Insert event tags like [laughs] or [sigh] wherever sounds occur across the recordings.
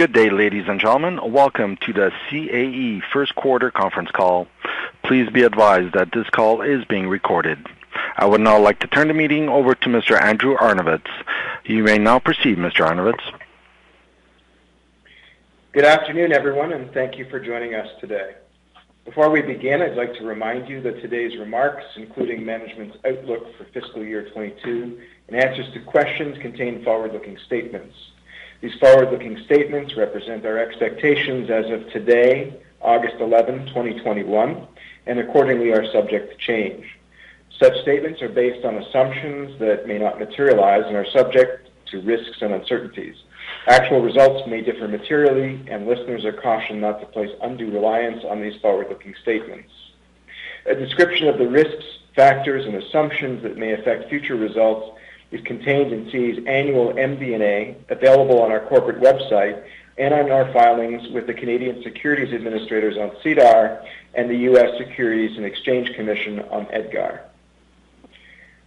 Good day, ladies and gentlemen. Welcome to the CAE first quarter conference call. Please be advised that this call is being recorded. I would now like to turn the meeting over to Mr. Andrew Arnovitz. You may now proceed, Mr. Arnovitz. Good afternoon, everyone, and thank you for joining us today. Before we begin, I'd like to remind you that today's remarks, including management's outlook for fiscal year 22 and answers to questions, contain forward-looking statements. These forward-looking statements represent our expectations as of today, August 11, 2021, and accordingly are subject to change. Such statements are based on assumptions that may not materialize and are subject to risks and uncertainties. Actual results may differ materially, and listeners are cautioned not to place undue reliance on these forward-looking statements. A description of the risks, factors, and assumptions that may affect future results is contained in CAE's annual MD&A, available on our corporate website and on our filings with the Canadian Securities Administrators on SEDAR and the U.S. Securities and Exchange Commission on EDGAR.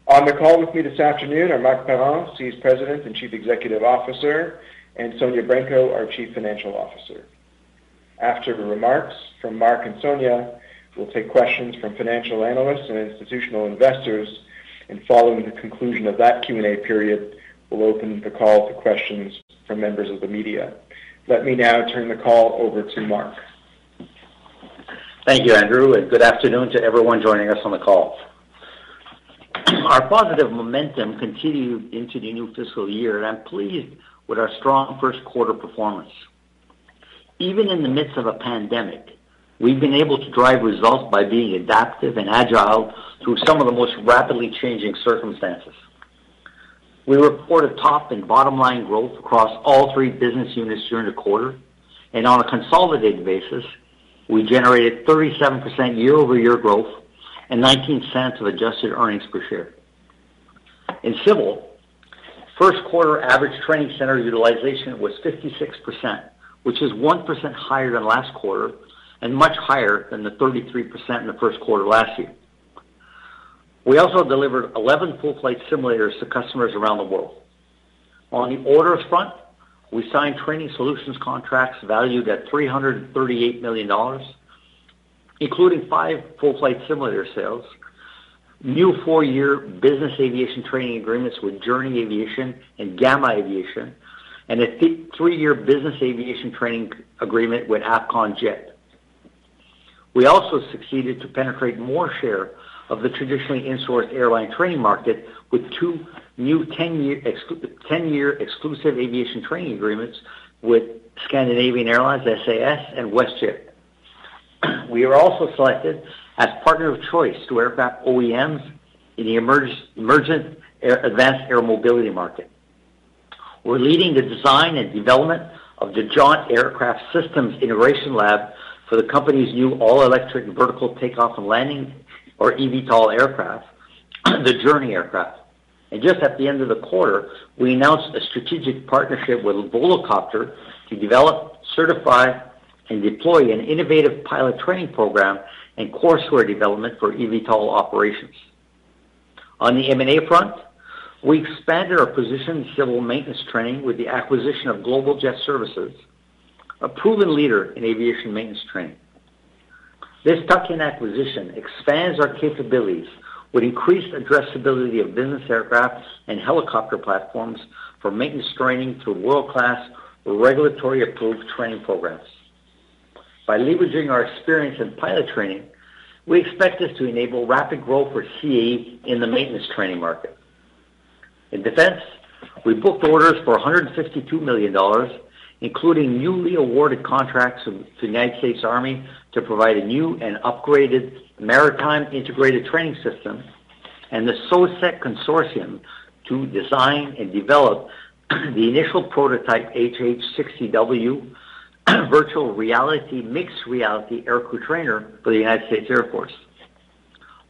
On the call with me this afternoon are Marc Parent, CAE's President and Chief Executive Officer, and Sonya Branco, our Chief Financial Officer. After the remarks from Marc and Sonya, we'll take questions from financial analysts and institutional investors and following the conclusion of that Q&A period, we'll open the call to questions from members of the media. Let me now turn the call over to Marc. Thank you, Andrew, and good afternoon to everyone joining us on the call. Our positive momentum continued into the new fiscal year, and I'm pleased with our strong first quarter performance. Even in the midst of a pandemic, we've been able to drive results by being adaptive and agile through some of the most rapidly changing circumstances. We reported top and bottom line growth across all three business units during the quarter, and on a consolidated basis, we generated 37% year-over-year growth and 0.19 of adjusted earnings per share. In civil, first quarter average training center utilization was 56%, which is 1% higher than last quarter and much higher than the 33% in the first quarter last year. We also delivered 11 full-flight simulators to customers around the world. On the orders front, we signed training solutions contracts valued at 338 million dollars, including five full-flight simulator sales, new four-year business aviation training agreements with Journey Aviation and Gama Aviation, and a three-year business aviation training agreement with Avcon Jet. We also succeeded to penetrate more share of the traditionally insourced airline training market with two new 10-year exclusive aviation training agreements with Scandinavian Airlines, SAS, and WestJet. [clears throat] We are also selected as partner of choice to aircraft OEMs in the emergent advanced air mobility market. We're leading the design and development of the Jaunt Aircraft Systems Integration Lab for the company's new all-electric vertical takeoff and landing, or eVTOL aircraft, [clears throat] the Journey aircraft. And just at the end of the quarter, we announced a strategic partnership with Volocopter to develop, certify, and deploy an innovative pilot training program and courseware development for eVTOL operations. On the M&A front, we expanded our position in civil maintenance training with the acquisition of Global Jet Services, a proven leader in aviation maintenance training. This tuck-in acquisition expands our capabilities with increased addressability of business aircraft and helicopter platforms for maintenance training through world-class, regulatory-approved training programs. By leveraging our experience in pilot training, we expect this to enable rapid growth for CAE in the maintenance training market. In defense, we booked orders for 152 million dollars including newly awarded contracts to the United States Army to provide a new and upgraded maritime integrated training system, and the SOSSEC consortium to design and develop [clears throat] the initial prototype HH-60W [clears throat] virtual reality, mixed reality aircrew trainer for the United States Air Force.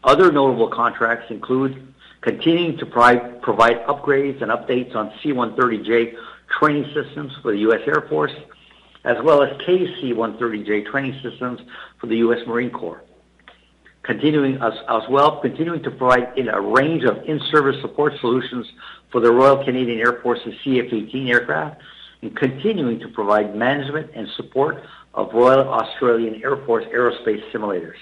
Other notable contracts include continuing to provide upgrades and updates on C-130J training systems for the U.S. Air Force, as well as KC-130J training systems for the U.S. Marine Corps. Continuing as, well, continuing to provide in a range of in-service support solutions for the Royal Canadian Air Force's CF-18 aircraft, and continuing to provide management and support of Royal Australian Air Force aerospace simulators.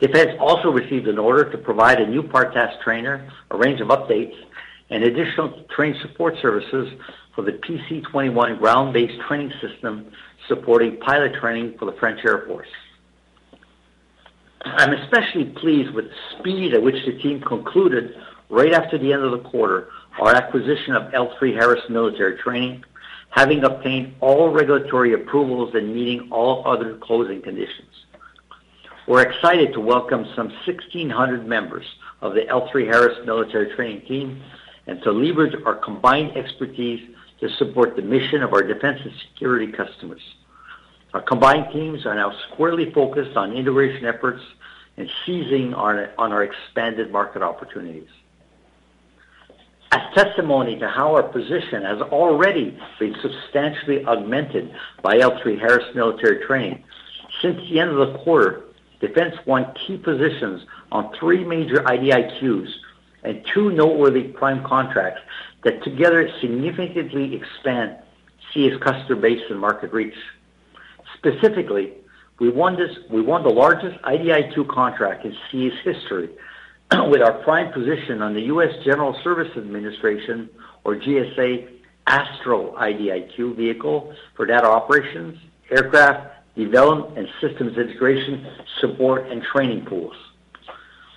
Defense also received an order to provide a new part task trainer, a range of updates, and additional train support services for the PC-21 ground-based training system supporting pilot training for the French Air Force. I'm especially pleased with the speed at which the team concluded right after the end of the quarter our acquisition of L3Harris Military Training, having obtained all regulatory approvals and meeting all other closing conditions. We're excited to welcome some 1,600 members of the L3 Harris Military Training team and to leverage our combined expertise to support the mission of our defense and security customers. Our combined teams are now squarely focused on integration efforts and seizing on our expanded market opportunities. As testimony to how our position has already been substantially augmented by L3 Harris Military Training, since the end of the quarter, Defense won key positions on three major IDIQs and two noteworthy prime contracts that together significantly expand CAE's customer base and market reach. Specifically, we won the largest IDIQ contract in CAE's history [clears throat] with our prime position on the U.S. General Services Administration, or GSA, Astro IDIQ vehicle for data operations, aircraft development and systems integration, support, and training pools.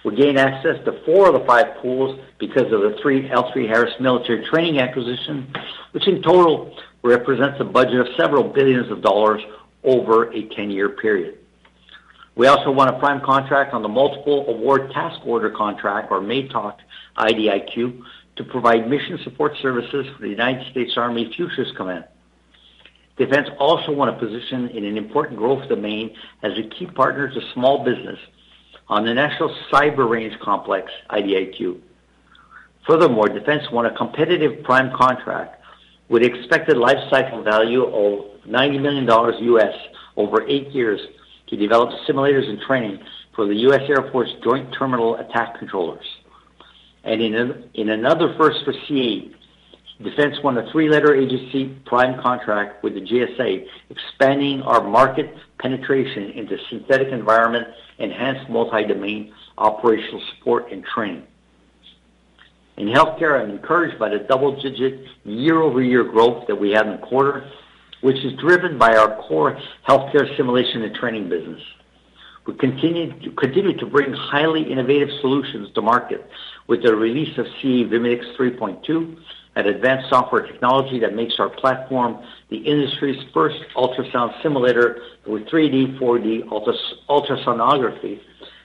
We gained access to four of the five pools because of the three L3 Harris Military Training acquisition, which in total represents a budget of several billions of dollars over a 10-year period. We also won a prime contract on the Multiple Award Task Order contract, or MATOC IDIQ, to provide mission support services for the United States Army Futures Command. Defense also won a position in an important growth domain as a key partner to small business on the National Cyber Range Complex IDIQ. Furthermore, Defense won a competitive prime contract with expected life cycle value of $90 million US over eight years to develop simulators and training for the U.S. Air Force Joint Terminal Attack Controllers. And in, a, in another first for CAE, Defense won a three-letter agency prime contract with the GSA, expanding our market penetration into synthetic environment, enhanced multi-domain operational support and training. In healthcare, I'm encouraged by the double-digit year-over-year growth that we had in the quarter, which is driven by our core healthcare simulation and training business. We continue to bring highly innovative solutions to market with the release of CAE Vimedix 3.2, an advanced software technology that makes our platform the industry's first ultrasound simulator with 3D, 4D ultrasonography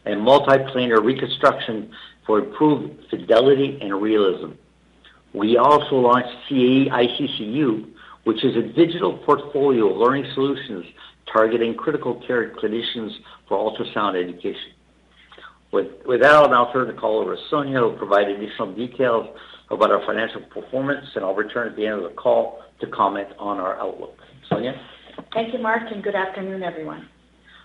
and multiplanar reconstruction for improved fidelity and realism. We also launched CAE ICCU, which is a digital portfolio of learning solutions targeting critical care clinicians for ultrasound education. With, with that, I'll now turn the call over to Sonya, who will provide additional details about our financial performance, and I'll return at the end of the call to comment on our outlook. Sonya? Thank you, Marc, and good afternoon, everyone.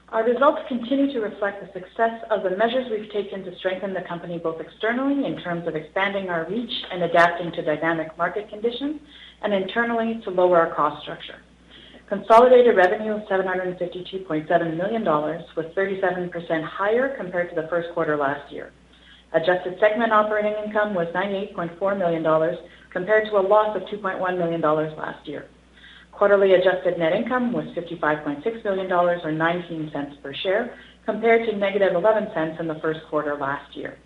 Our results continue to reflect the success of the measures we've taken to strengthen the company, both externally in terms of expanding our reach and adapting to dynamic market conditions, and internally to lower our cost structure. Consolidated revenue of $752.7 million was 37% higher compared to the first quarter last year. Adjusted segment operating income was $98.4 million, compared to a loss of $2.1 million last year. Quarterly adjusted net income was $55.6 million, or 19 cents per share, compared to negative 11 cents in the first quarter last year.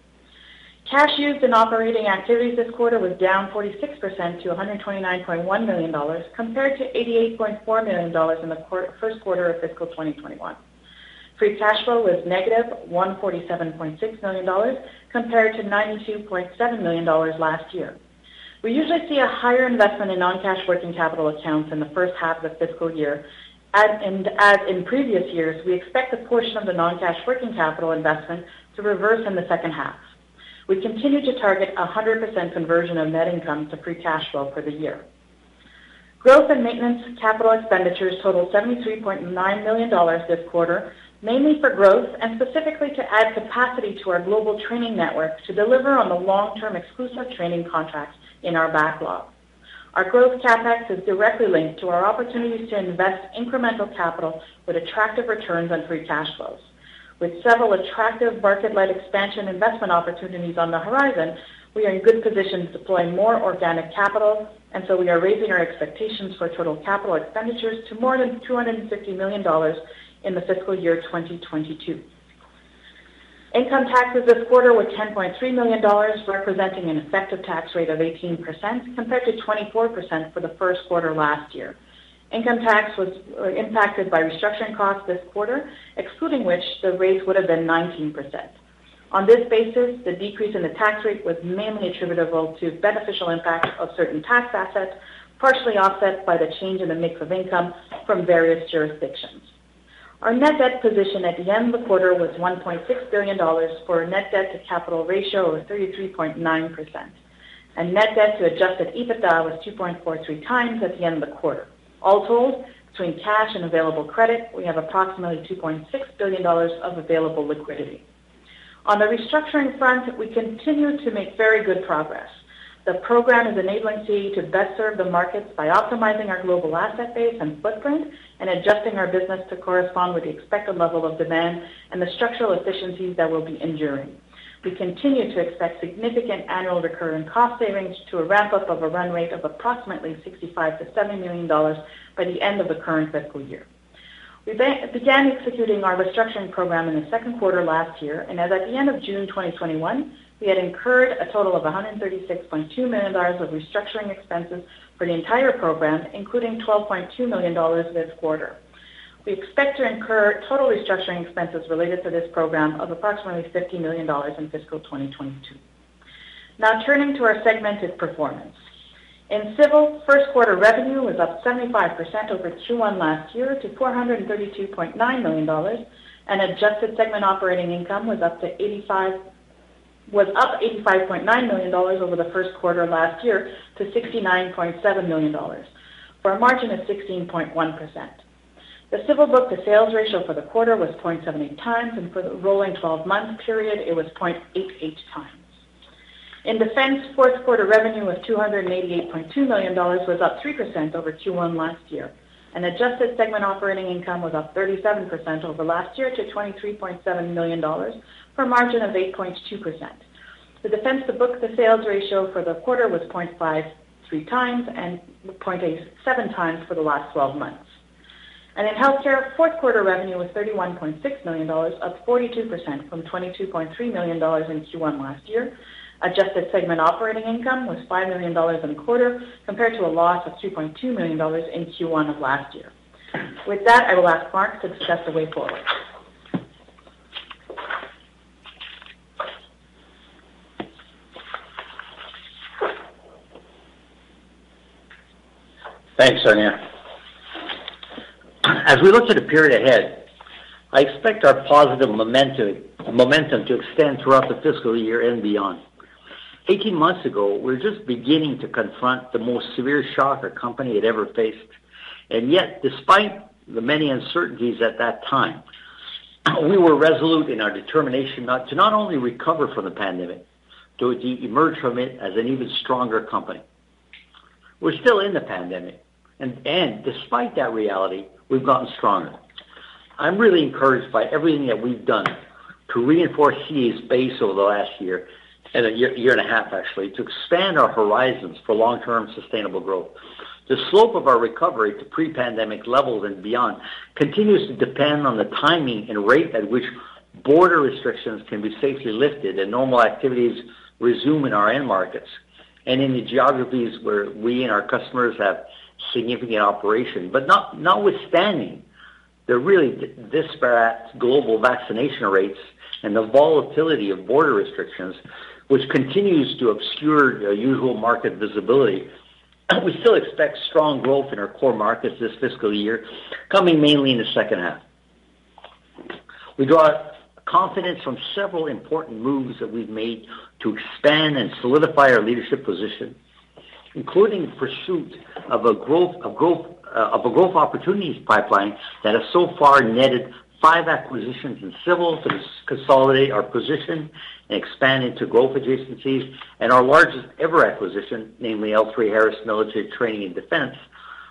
Cash used in operating activities this quarter was down 46% to $129.1 million, compared to $88.4 million in the first quarter of fiscal 2021. Free cash flow was negative $147.6 million, compared to $92.7 million last year. We usually see a higher investment in non-cash working capital accounts in the first half of the fiscal year. And as in previous years, we expect a portion of the non-cash working capital investment to reverse in the second half. We continue to target 100% conversion of net income to free cash flow for the year. Growth and maintenance capital expenditures totaled 73.9 million dollars this quarter, mainly for growth and specifically to add capacity to our global training network to deliver on the long-term exclusive training contracts in our backlog. Our growth CapEx is directly linked to our opportunities to invest incremental capital with attractive returns on free cash flows. With several attractive market-led expansion investment opportunities on the horizon, we are in good position to deploy more organic capital, and so we are raising our expectations for total capital expenditures to more than 250 million dollars in the fiscal year 2022. Income taxes this quarter were 10.3 million dollars, representing an effective tax rate of 18% compared to 24% for the first quarter last year. Income tax was uh, impacted by restructuring costs this quarter, excluding which the rate would have been 19%. On this basis, the decrease in the tax rate was mainly attributable to beneficial impact of certain tax assets, partially offset by the change in the mix of income from various jurisdictions. Our net debt position at the end of the quarter was 1.6 billion dollars for a net debt to capital ratio of 33.9%. And net debt to adjusted EBITDA was 2.43 times at the end of the quarter. All told, between cash and available credit, we have approximately 2.6 billion dollars of available liquidity. On the restructuring front, we continue to make very good progress. The program is enabling CAE to best serve the markets by optimizing our global asset base and footprint and adjusting our business to correspond with the expected level of demand and the structural efficiencies that will be enduring. We continue to expect significant annual recurring cost savings to a ramp-up of a run rate of approximately 65 million-70 million dollars by the end of the current fiscal year. We began executing our restructuring program in the second quarter last year, and as at the end of June 2021, we had incurred a total of 136.2 million dollars of restructuring expenses for the entire program, including 12.2 million dollars this quarter. We expect to incur total restructuring expenses related to this program of approximately 50 million dollars in fiscal 2022. Now turning to our segmented performance. In Civil, first quarter revenue was up 75% over Q1 last year to 432.9 million dollars, and adjusted segment operating income was up 85.9 million dollars over the first quarter last year to 69.7 million dollars, for a margin of 16.1%. The Civil book-to-sales ratio for the quarter was 0.78 times, and for the rolling 12-month period, it was 0.88 times. In Defense, fourth quarter revenue of 288.2 million dollars was up 3% over Q1 last year, and adjusted segment operating income was up 37% over last year to 23.7 million dollars for a margin of 8.2%. The Defense to book-to-sales ratio for the quarter was 0.53 times and 0.87 times for the last 12 months. And in Healthcare, fourth quarter revenue was 31.6 million dollars, up 42% from 22.3 million dollars in Q1 last year. Adjusted segment operating income was 5 million dollars in the quarter, compared to a loss of 2.2 million dollars in Q1 of last year. With that, I will ask Marc to discuss the way forward. Thanks, Sonya. As we look to the period ahead, I expect our positive momentum to extend throughout the fiscal year and beyond. 18 months ago, we were just beginning to confront the most severe shock our company had ever faced. And yet, despite the many uncertainties at that time, we were resolute in our determination not to not only recover from the pandemic, but to emerge from it as an even stronger company. We're still in the pandemic, and and despite that reality, we've gotten stronger. I'm really encouraged by everything that we've done to reinforce CAE's base over the last year, and a year and a half, actually, to expand our horizons for long-term sustainable growth. The slope of our recovery to pre-pandemic levels and beyond continues to depend on the timing and rate at which border restrictions can be safely lifted and normal activities resume in our end markets and in the geographies where we and our customers have significant operation. But not, notwithstanding the really disparate global vaccination rates and the volatility of border restrictions, which continues to obscure the usual market visibility, [clears throat] we still expect strong growth in our core markets this fiscal year, coming mainly in the second half. We draw confidence from several important moves that we've made to expand and solidify our leadership position, including pursuit of a growth of growth uh of a growth opportunities pipeline that has so far netted five acquisitions in civil to consolidate our position and expand into growth adjacencies, and our largest ever acquisition, namely L3Harris Military Training and Defense,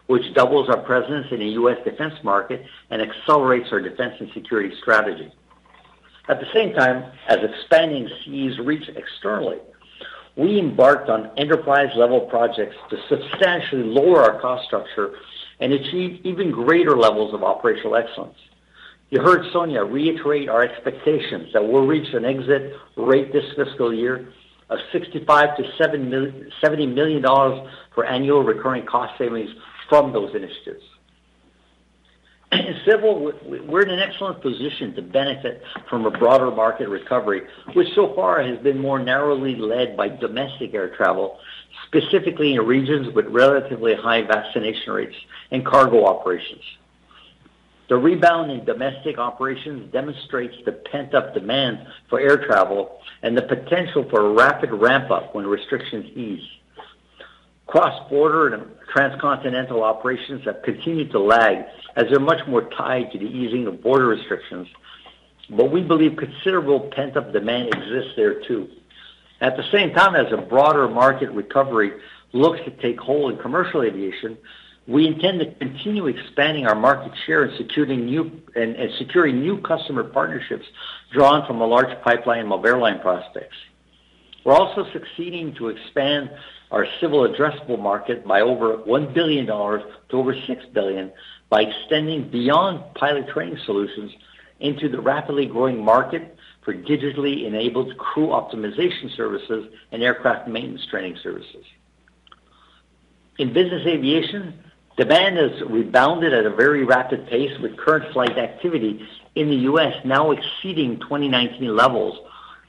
which doubles our presence in the U.S. defense market and accelerates our defense and security strategy. At the same time, as expanding CAE's reach externally, we embarked on enterprise-level projects to substantially lower our cost structure and achieve even greater levels of operational excellence. You heard Sonya reiterate our expectations that we'll reach an exit rate this fiscal year of 65 million-70 million dollars for annual recurring cost savings from those initiatives. [clears throat] Civil, we're in an excellent position to benefit from a broader market recovery, which so far has been more narrowly led by domestic air travel, specifically in regions with relatively high vaccination rates and cargo operations. The rebound in domestic operations demonstrates the pent-up demand for air travel and the potential for a rapid ramp-up when restrictions ease. Cross-border and transcontinental operations have continued to lag as they're much more tied to the easing of border restrictions, but we believe considerable pent-up demand exists there too. At the same time, as a broader market recovery looks to take hold in commercial aviation, we intend to continue expanding our market share and securing new and securing new customer partnerships drawn from a large pipeline of airline prospects. We're also succeeding to expand our civil addressable market by over 1 billion dollars to over 6 billion by extending beyond pilot training solutions into the rapidly growing market for digitally enabled crew optimization services and aircraft maintenance training services. In business aviation, demand has rebounded at a very rapid pace, with current flight activity in the U.S. now exceeding 2019 levels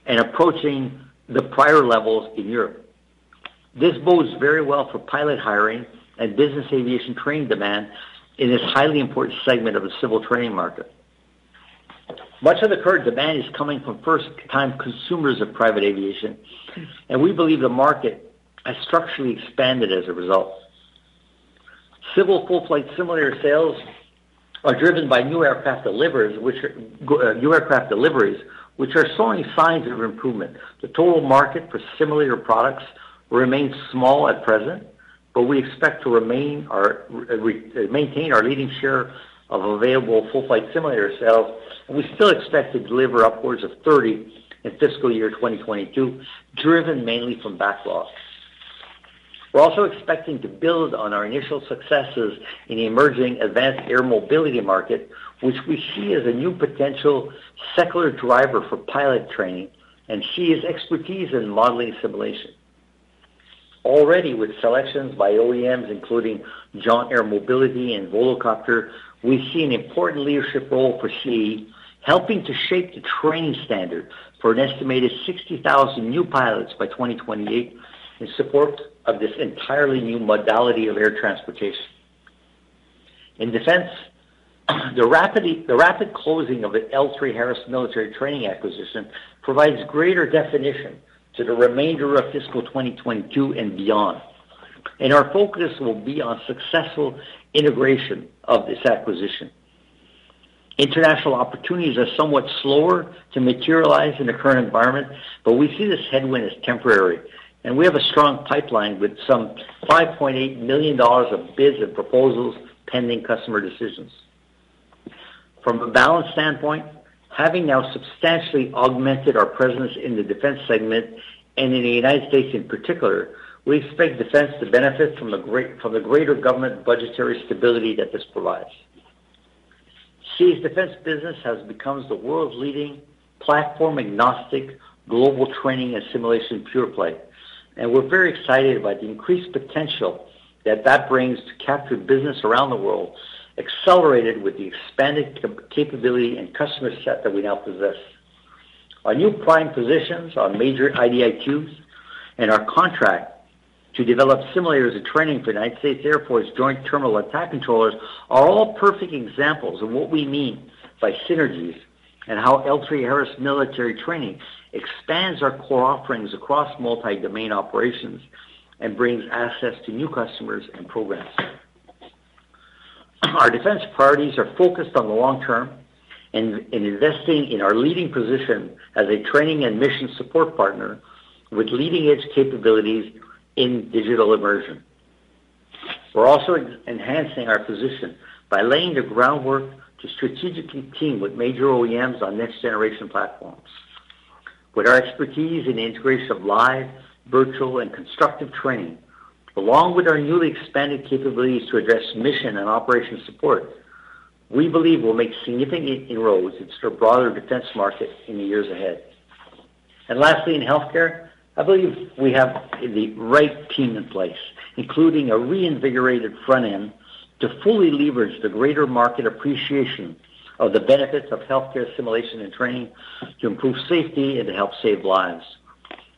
and approaching the prior levels in Europe. This bodes very well for pilot hiring and business aviation training demand in this highly important segment of the civil training market. Much of the current demand is coming from first-time consumers of private aviation, and we believe the market has structurally expanded as a result. Civil full-flight simulator sales are driven by new aircraft deliveries, which are showing signs of improvement. The total market for simulator products remains small at present, but we expect to maintain our leading share of available full-flight simulator sales, and we still expect to deliver upwards of 30 in fiscal year 2022, driven mainly from backlog. We're also expecting to build on our initial successes in the emerging advanced air mobility market, which we see as a new potential secular driver for pilot training and CAE's expertise in modeling simulation. Already with selections by OEMs, including Jaunt Air Mobility and Volocopter, we see an important leadership role for CAE, helping to shape the training standard for an estimated 60,000 new pilots by 2028 in support of this entirely new modality of air transportation. In defense, [clears throat] the rapid closing of the L3Harris Military Training acquisition provides greater definition to the remainder of fiscal 2022 and beyond. And our focus will be on successful integration of this acquisition. International opportunities are somewhat slower to materialize in the current environment, but we see this headwind as temporary, and we have a strong pipeline with some 5.8 million dollars of bids and proposals pending customer decisions. From a balance standpoint, having now substantially augmented our presence in the defense segment and in the United States in particular, we expect defense to benefit from the greater government budgetary stability that this provides. CAE's defense business has become the world's leading platform-agnostic global training and simulation pure play, and we're very excited about the increased potential that that brings to capture business around the world, accelerated with the expanded capability and customer set that we now possess. Our new prime positions on major IDIQs and our contract to develop simulators of training for the United States Air Force Joint Terminal Attack Controllers are all perfect examples of what we mean by synergies and how L3Harris military training expands our core offerings across multi-domain operations and brings access to new customers and programs. Our defense priorities are focused on the long term and in investing in our leading position as a training and mission support partner with leading-edge capabilities in digital immersion. We're also enhancing our position by laying the groundwork to strategically team with major OEMs on next-generation platforms. With our expertise in the integration of live, virtual, and constructive training, along with our newly expanded capabilities to address mission and operation support, we believe we'll make significant inroads into the broader defense market in the years ahead. And lastly, in healthcare, I believe we have the right team in place, including a reinvigorated front end to fully leverage the greater market appreciation of the benefits of healthcare simulation and training to improve safety and to help save lives.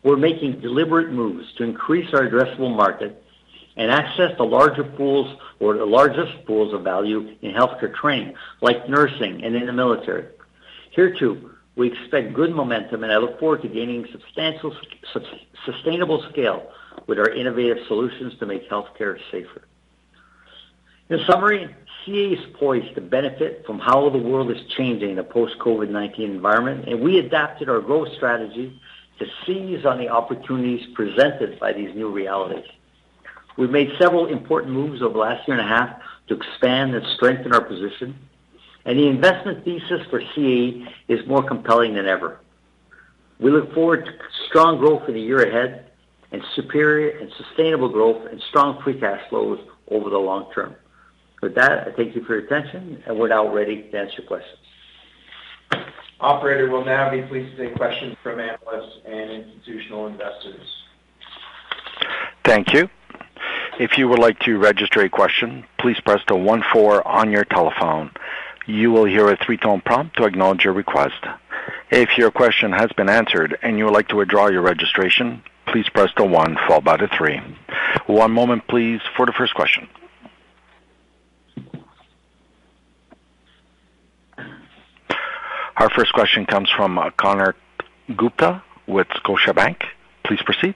We're making deliberate moves to increase our addressable market and access the larger pools or the largest pools of value in healthcare training, like nursing and in the military. Here, too, we expect good momentum, and I look forward to gaining substantial, sustainable scale with our innovative solutions to make healthcare safer. In summary, CAE is poised to benefit from how the world is changing in a post-COVID-19 environment, and we adapted our growth strategy to seize on the opportunities presented by these new realities. We've made several important moves over the last year and a half to expand and strengthen our position, and the investment thesis for CAE is more compelling than ever. We look forward to strong growth in the year ahead and superior and sustainable growth and strong free cash flows over the long term. With that, I thank you for your attention, and we're now ready to answer questions. Operator, we'll now be pleased to take questions from analysts and institutional investors. Thank you. If you would like to register a question, please press the one four on your telephone. You will hear a three-tone prompt to acknowledge your request. If your question has been answered and you would like to withdraw your registration, please press the one followed by the three. One moment, please, for the first question. Our first question comes from Konark Gupta with Scotiabank. Please proceed.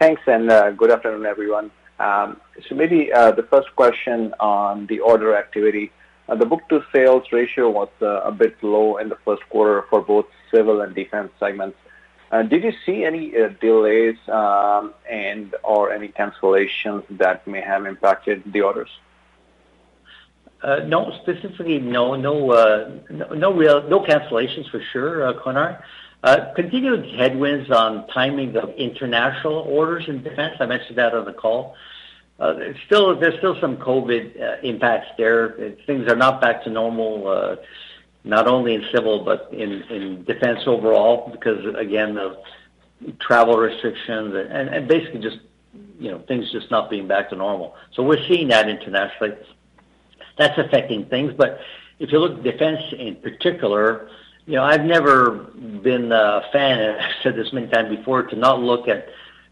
Thanks, and uh, good afternoon, everyone. Um, so maybe uh, the first question on the order activity. Uh, the book-to-sales ratio was a bit low in the first quarter for both civil and defense segments. Did you see any delays um, and or any cancellations that may have impacted the orders? no, specifically, no, no, no, no real, no cancellations for sure, Konark. Uh, continued headwinds on timing of international orders in defense. I mentioned that on the call. Uh, there's still some COVID uh, impacts there. Things are not back to normal, not only in civil, but in defense overall, because again, of travel restrictions and basically just, you know, things just not being back to normal. So We're seeing that internationally. That's affecting things. But If you look at defense in particular, you know, I've never been a fan, and I've said this many times before, to not look at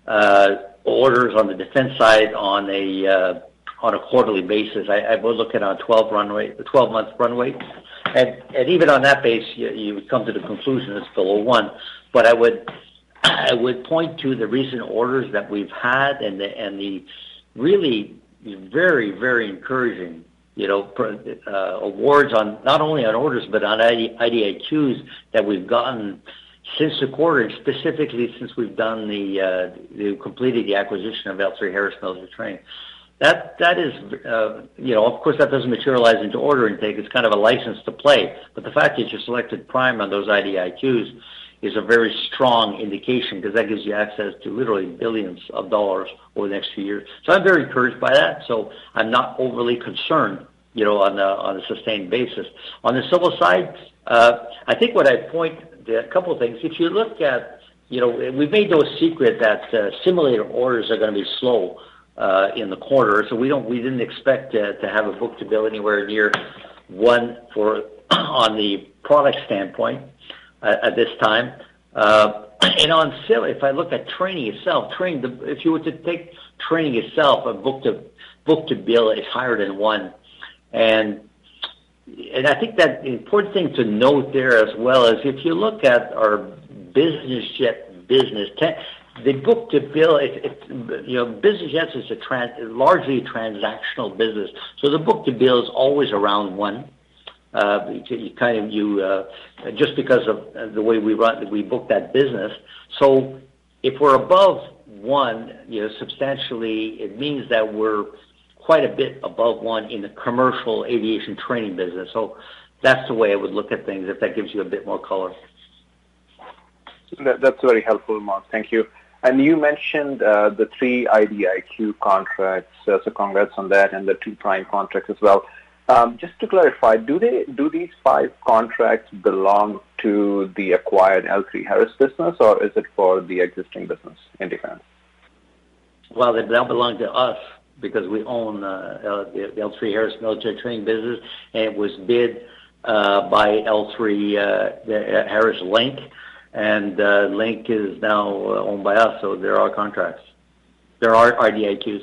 uh, orders on the defense side on a uh, on a quarterly basis. I, I would look at a 12 runway, a 12 month runway, and and even on that base, you, you would come to the conclusion it's below one. But I would I would point to the recent orders that we've had and the and the really very very encouraging you know, uh, awards on not only on orders, but on IDIQs that we've gotten since the quarter, and specifically since we've done the uh, completed the acquisition of L3Harris Military Training. That that is, uh, you know, of course, that doesn't materialize into order intake. It's kind of a license to play. But the fact that you're selected prime on those IDIQs is a very strong indication because that gives you access to literally billions of dollars over the next few years. So I'm very encouraged by that. So I'm not overly concerned, you know, on a, on a sustained basis. On the civil side, uh, I think what I point to a couple of things. If you look at, you know, we've made no secret that uh, simulator orders are going to be slow uh, in the quarter, so we don't we didn't expect to, to have a book to bill anywhere near one for [coughs] on the product standpoint at this time. Uh, [clears throat] and on civil, if I look at training itself, training, the, if you were to take training itself, a book to book to bill is higher than one, and and I think that the important thing to note there as well is if you look at our business jet business, the book to bill, it, it, you know, business jets is a largely transactional business, so the book to bill is always around one. Uh, you kind of you uh, just because of the way we run, we book that business. So if we're above one, you know, substantially, it means that we're quite a bit above one in the commercial aviation training business. So that's the way I would look at things. If that gives you a bit more color. That, that's very helpful, Marc. Thank you. And you mentioned uh, the three IDIQ contracts, uh, so congrats on that, and the two prime contracts as well. Um, just to clarify, do they do these five contracts belong to the acquired L3 Harris business, or is it for the existing business in defense? Well, they now belong to us because we own uh, the L3 Harris military training business, and it was bid uh, by L3 uh, Harris Link, and uh, Link is now owned by us, so there are contracts. There are IDIQs.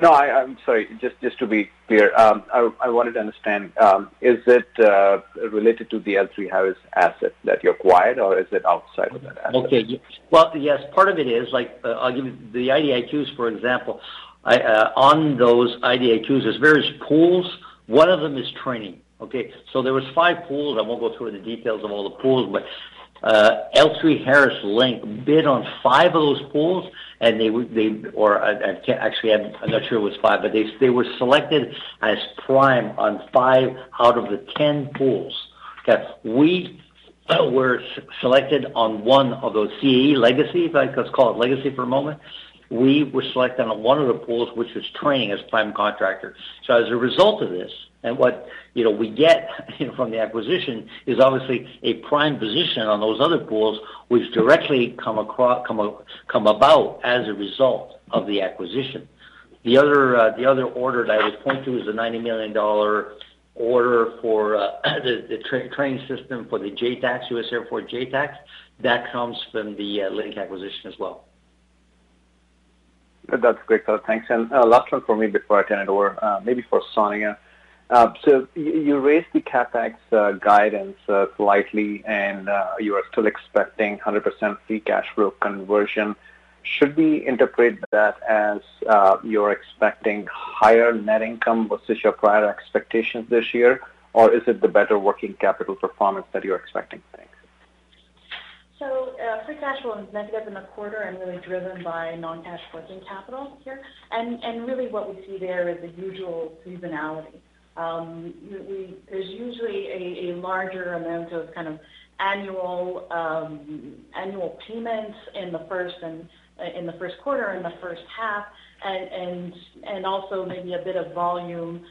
No, I, I'm sorry. Just just to be clear, um, I, I wanted to understand, um, is it uh, related to the L3 Harris asset that you acquired, or is it outside of that asset? Okay. Well, yes, part of it is. Like, uh, I'll give you the IDIQs, for example. I, uh, on those IDIQs, there's various pools. One of them is training. Okay, so there was five pools. I won't go through the details of all the pools, but uh, L3 Harris Link bid on five of those pools, and they they or I, I can't actually I'm, I'm not sure it was five, but they they were selected as prime on five out of the ten pools. Okay, we uh, were selected on one of those CAE Legacy, if I could call it Legacy for a moment. We were selected on one of the pools, which was training as prime contractor. So as a result of this, and what you know we get [laughs] you know, from the acquisition is obviously a prime position on those other pools, which directly come across come come about as a result of the acquisition. The other uh, the other order that I would point to is the ninety million dollar order for uh, [clears throat] the, the tra- training system for the JTACs, U.S. Air Force JTACs. That comes from the uh, Link acquisition as well. That's great, Thanks. And uh, last one for me before I turn it over, uh, maybe for Sonya. Uh, so you raised the CapEx guidance slightly, and you are still expecting 100% free cash flow conversion. Should we interpret that as you're expecting higher net income versus your prior expectations this year, or is it the better working capital performance that you're expecting? Thanks. So free cash flow is negative in the quarter and really driven by non-cash working capital here. And really what we see there is the usual seasonality. Um, there's usually a larger amount of kind of annual um, payments in the first and in the first quarter and the first half, and and also maybe a bit of volume um,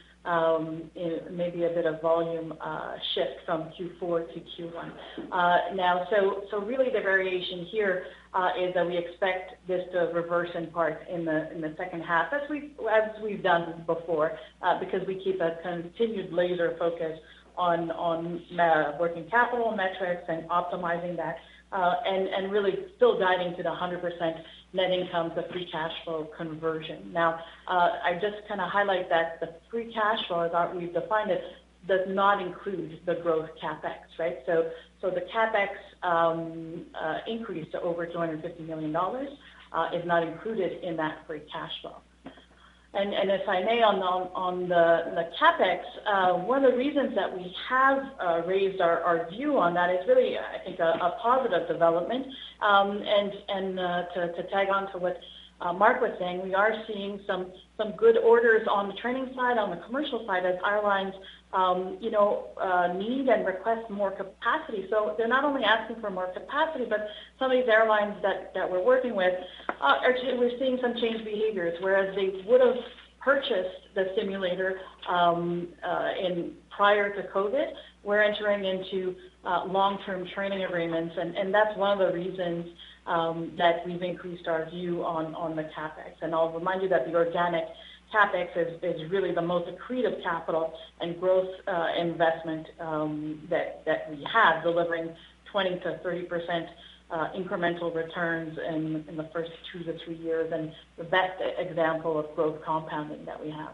maybe a bit of volume uh, shift from Q4 to Q1. Uh, now, so so really the variation here uh, is that we expect this to reverse in part in the second half, as we've as we've done before, because we keep a continued laser focus on on working capital metrics and optimizing that, and and really still guiding to the 100% net income to free cash flow conversion. Now, uh, I just kind of highlight that the free cash flow, as we've defined it, does not include the growth CapEx, right? So, so the CapEx um, uh, increase to over $250 million uh, is not included in that free cash flow. And If I may, on the CapEx, uh, one of the reasons that we have uh, raised our view on that is really, I think, a positive development. Um, and uh, To tag on to what Marc was saying, we are seeing some good orders on the training side, on the commercial side, as airlines, um, you know, uh, need and request more capacity. So they're not only asking for more capacity, but some of these airlines that that we're working with, uh, are we're seeing some change behaviors, whereas they would have purchased the simulator um, uh, in prior to COVID, we're entering into uh, long-term training agreements, and, and that's one of the reasons um, that we've increased our view on, on the capex. And I'll remind you that the organic capex is, really the most accretive capital and growth uh, investment um, that, we have, delivering 20 to 30 percent uh, incremental returns in, the first two to three years, and the best example of growth compounding that we have.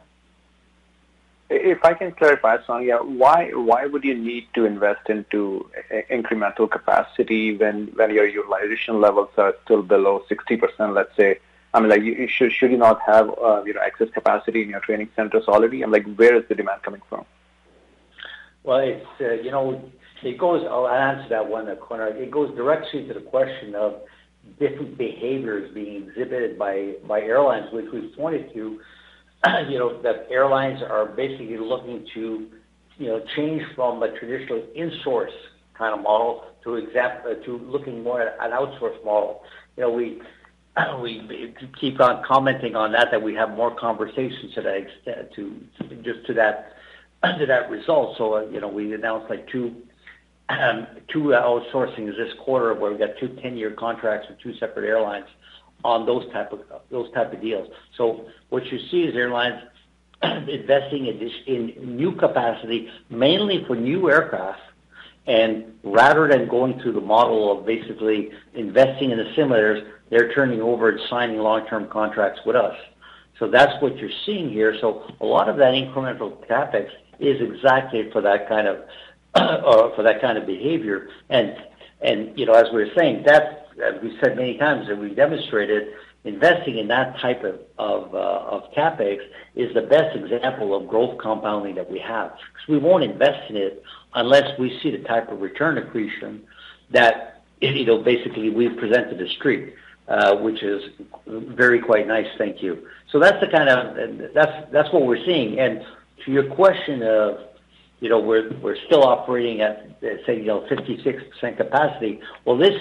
If I can clarify, Sonya, why would you need to invest into incremental capacity when your utilization levels are still below 60%, let's say? I mean, like, you should should you not have, uh, you know, excess capacity in your training centers already? And, like, where is the demand coming from? Well, it's, uh, you know, it goes. I'll answer that one, Konark. It goes directly to the question of different behaviors being exhibited by by airlines, which we've pointed to [clears throat] you know, that airlines are basically looking to, you know, change from a traditional in-source kind of model to example to looking more at an outsource model. You know, we we keep on commenting on that that we have more conversations to that to just to that to that result. So uh, you know, we announced like two um, two outsourcings this quarter where we got two 10-year contracts with two separate airlines on those type of those type of deals. So what you see is airlines [clears throat] investing in, this, in new capacity, mainly for new aircraft, and rather than going through the model of basically investing in the simulators, they're turning over and signing long-term contracts with us. So that's what you're seeing here. So a lot of that incremental capex is exactly for that kind of [coughs] uh, for that kind of behavior. And and you know, as we were saying, that as we said many times, and we demonstrated, investing in that type of of, uh, of capex is the best example of growth compounding that we have. Because we won't invest in it unless we see the type of return accretion that you know basically we've presented the street. Uh, which is very quite nice, thank you. So that's the kind of that's that's what we're seeing. And to your question of you know, we're we're still operating at say you know 56% capacity. Well, this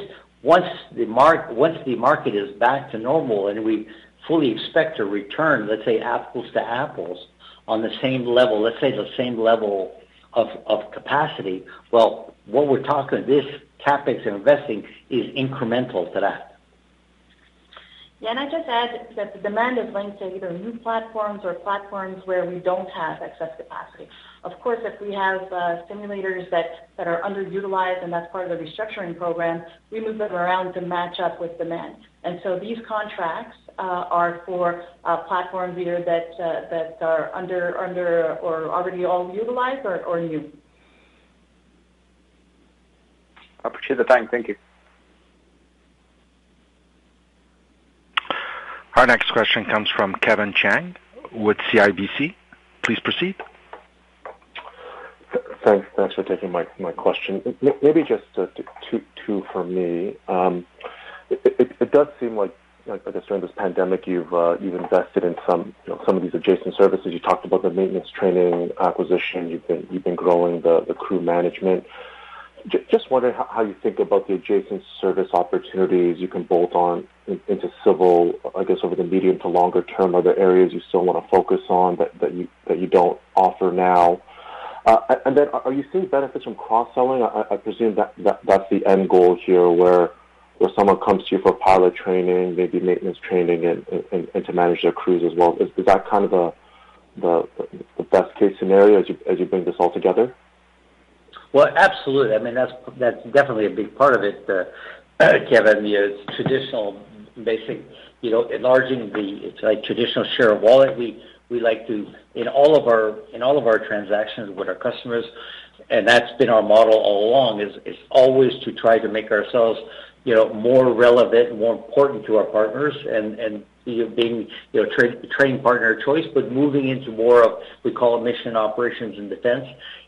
once the mark once the market is back to normal and we fully expect to return, let's say apples to apples on the same level, let's say the same level of of capacity. Well, what we're talking this capex investing is incremental to that. Yeah, and I just add that the demand is linked to either new platforms or platforms where we don't have excess capacity. Of course, if we have uh, simulators that, that are underutilized and that's part of the restructuring program, we move them around to match up with demand. And so these contracts are for uh, platforms either that uh, that are under under or already all utilized or, or new. I appreciate the time. Thank you. Our next question comes from Kevin Chiang with CIBC. Please proceed. Thanks. Thanks for taking my my question. Maybe just uh, two two for me. Um, it, it, it does seem like I guess during this pandemic, you've uh, you've invested in some you know, some of these adjacent services. You talked about the maintenance training acquisition. You've been you've been growing the the crew management. Just wondering how you think about the adjacent service opportunities you can bolt on into civil, I guess, over the medium to longer term. Are there areas you still want to focus on that that you that you don't offer now? Uh, and then, Are you seeing benefits from cross-selling? I presume that, that that's the end goal here, where someone comes to you for pilot training, maybe maintenance training, and and to manage their crews as well. Is is that kind of the the best case scenario as you bring this all together? Well, absolutely. I mean, that's that's definitely a big part of it, uh, [clears throat] Kevin. You know, it's traditional, basic. You know, enlarging the it's like traditional share of wallet. We we like to in all of our in all of our transactions with our customers, and that's been our model all along. Is is always to try to make ourselves you know more relevant, more important to our partners, and and you know, being you know tra- training partner of choice, but moving into more of we call it mission operations and defense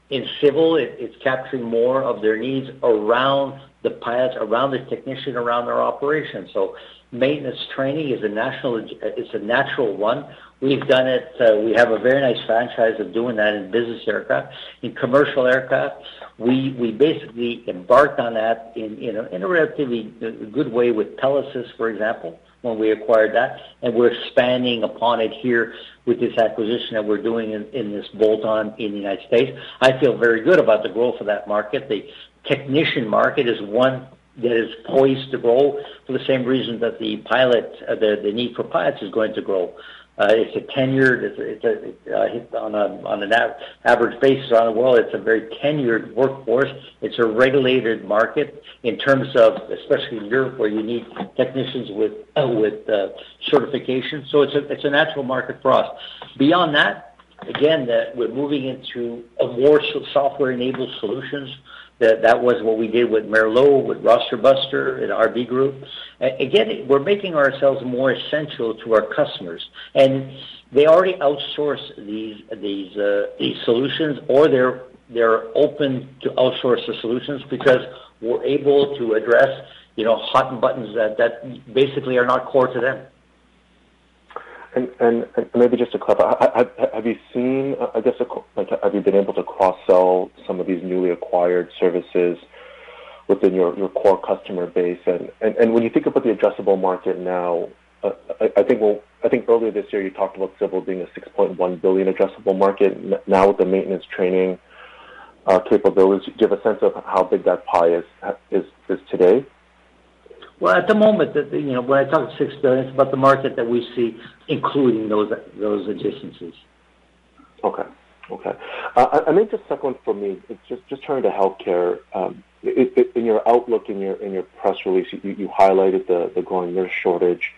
in civil, it, it's capturing more of their needs around the pilots, around the technician, around their operation. So maintenance training is a national, it's a natural one. We've done it. Uh, we have a very nice franchise of doing that in business aircraft. In commercial aircraft, we we basically embarked on that in in a, in a relatively good way with Pelesys, for example, when we acquired that, and we're expanding upon it here with this acquisition that we're doing in, in this bolt-on in the United States. I feel very good about the growth of that market. The technician market is one that is poised to grow for the same reason that the pilot, uh, the, the need for pilots is going to grow. Uh, it's a tenured, it's, it's uh, on, a, on an average basis around the world, it's a very tenured workforce. It's a regulated market in terms of, especially in Europe, where you need technicians with uh, with certification. So it's a it's a natural market for us. Beyond that, again, that we're moving into a more software-enabled solutions. That that was what we did with Merlot, with Roster Buster, and RB Group. Again, we're making ourselves more essential to our customers, and they already outsource these these uh, these solutions, or they're they're open to outsource the solutions because we're able to address you know hot buttons that that basically are not core to them. And, and, and maybe just to clarify, have, have you seen, I guess, like, have you been able to cross-sell some of these newly acquired services within your, your core customer base? And, and, and when you think about the addressable market now, uh, I, I think well, I think earlier this year you talked about civil being a 6.1 billion addressable market. Now with the maintenance training uh, capabilities, do you have a sense of how big that pie is is, is today? Well, at the moment, you know, when I talk six billion, it's about the market that we see, including those those adjacencies. Okay. Okay. Uh, then just second one for me, it's just turning to healthcare. Um, in your outlook, in your in your press release, you, highlighted the, growing nurse shortage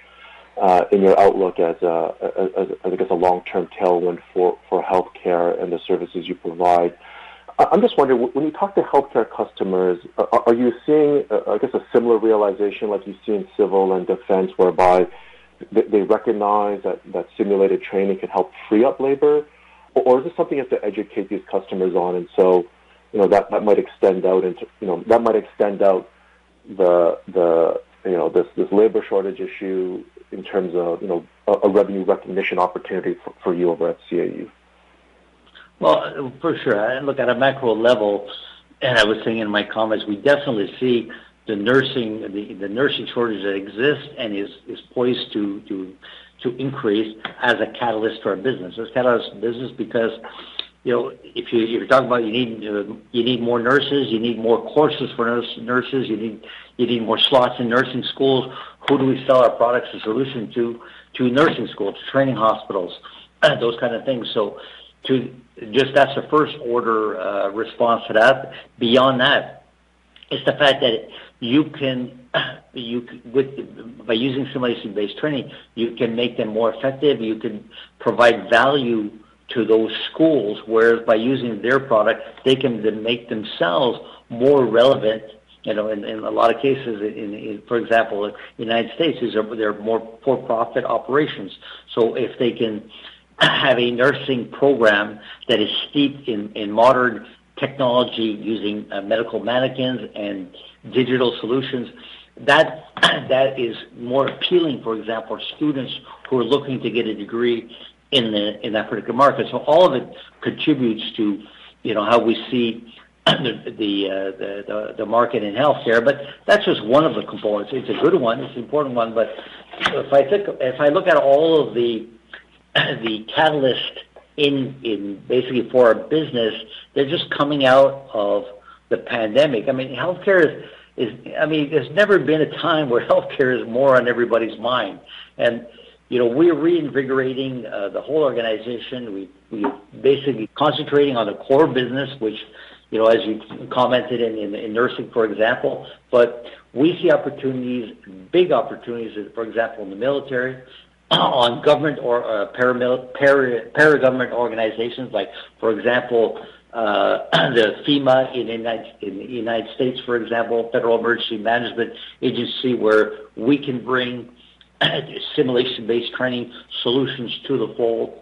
uh, in your outlook as a I guess a long term tailwind for for healthcare and the services you provide. I'm just wondering, when you talk to healthcare customers, are you seeing, I guess, a similar realization like you see in civil and defense, whereby they recognize that, that simulated training can help free up labor? Or is this something you have to educate these customers on? And so, you know, that, that might extend out into, you know, that might extend out the, the, you know, this, this labor shortage issue in terms of, you know, a, a revenue recognition opportunity for, for you over at CAE. Well, for sure. And look, at a macro level, and I was saying in my comments, we definitely see the nursing the, the nursing shortage that exists and is, is poised to, to to increase as a catalyst to our business. It's catalyst business because you know if you if you're talking about you need uh, you need more nurses, you need more courses for nurse, nurses, you need you need more slots in nursing schools. Who do we sell our products and solution to? To nursing schools, training hospitals, [clears throat] those kind of things. So just that's the first order uh, response to that. Beyond that, it's the fact that you can [clears throat] you with by using simulation based training, you can make them more effective. You can provide value to those schools, whereas by using their product, they can then make themselves more relevant you know, in, a lot of cases, in, for example, the United States, these are they're more for-profit operations. So if they can have a nursing program that is steeped in, in modern technology using uh, medical mannequins and digital solutions. That [clears throat] that is more appealing, for example, for students who are looking to get a degree in the in that particular market. So all of it contributes to you know how we see [clears throat] the the, uh, the the market in healthcare. But that's just one of the components. It's a good one. It's an important one. But if I think if I look at all of the the catalyst in in basically for our business, they're just coming out of the pandemic. I mean, healthcare is is I mean, there's never been a time where [laughs] healthcare is more on everybody's mind. And you know, we're reinvigorating uh, the whole organization. We we basically concentrating on the core business, which you know, as you commented in, in, in nursing, for example. But we see opportunities, big opportunities, for example, in the military, on government or uh, paramil- para, para-government organizations, like, for example, uh, [clears throat] the FEMA in the, United, in the United States, for example, Federal Emergency Management Agency, where we can bring [clears throat] simulation-based training solutions to the fold.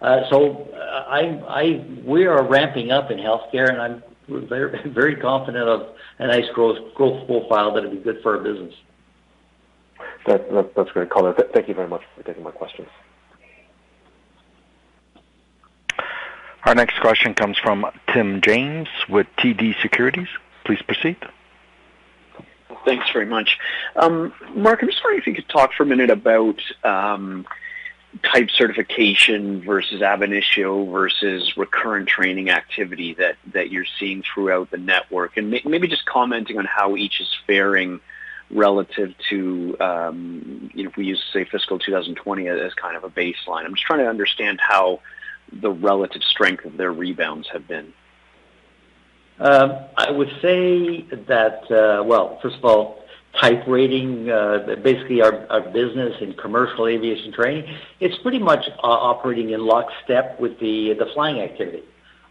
Uh, so uh, I, I, we are ramping up in healthcare, and I'm very, [laughs] very confident of a nice growth, growth profile that will be good for our business. That's great color. Thank you very much for taking my questions. Our next question comes from Tim James with TD Securities. Please proceed. Thanks very much. Um, Marc, I'm just wondering if you could talk for a minute about um, type certification versus ab initio versus recurrent training activity that, that you're seeing throughout the network, and maybe just commenting on how each is faring relative to, um, you know, if we use, say, fiscal 2020 as kind of a baseline. I'm just trying to understand how the relative strength of their rebounds have been. Um, I would say that, uh, well, first of all, type rating, uh, basically our, our business in commercial aviation training, it's pretty much uh, operating in lockstep with the the flying activity.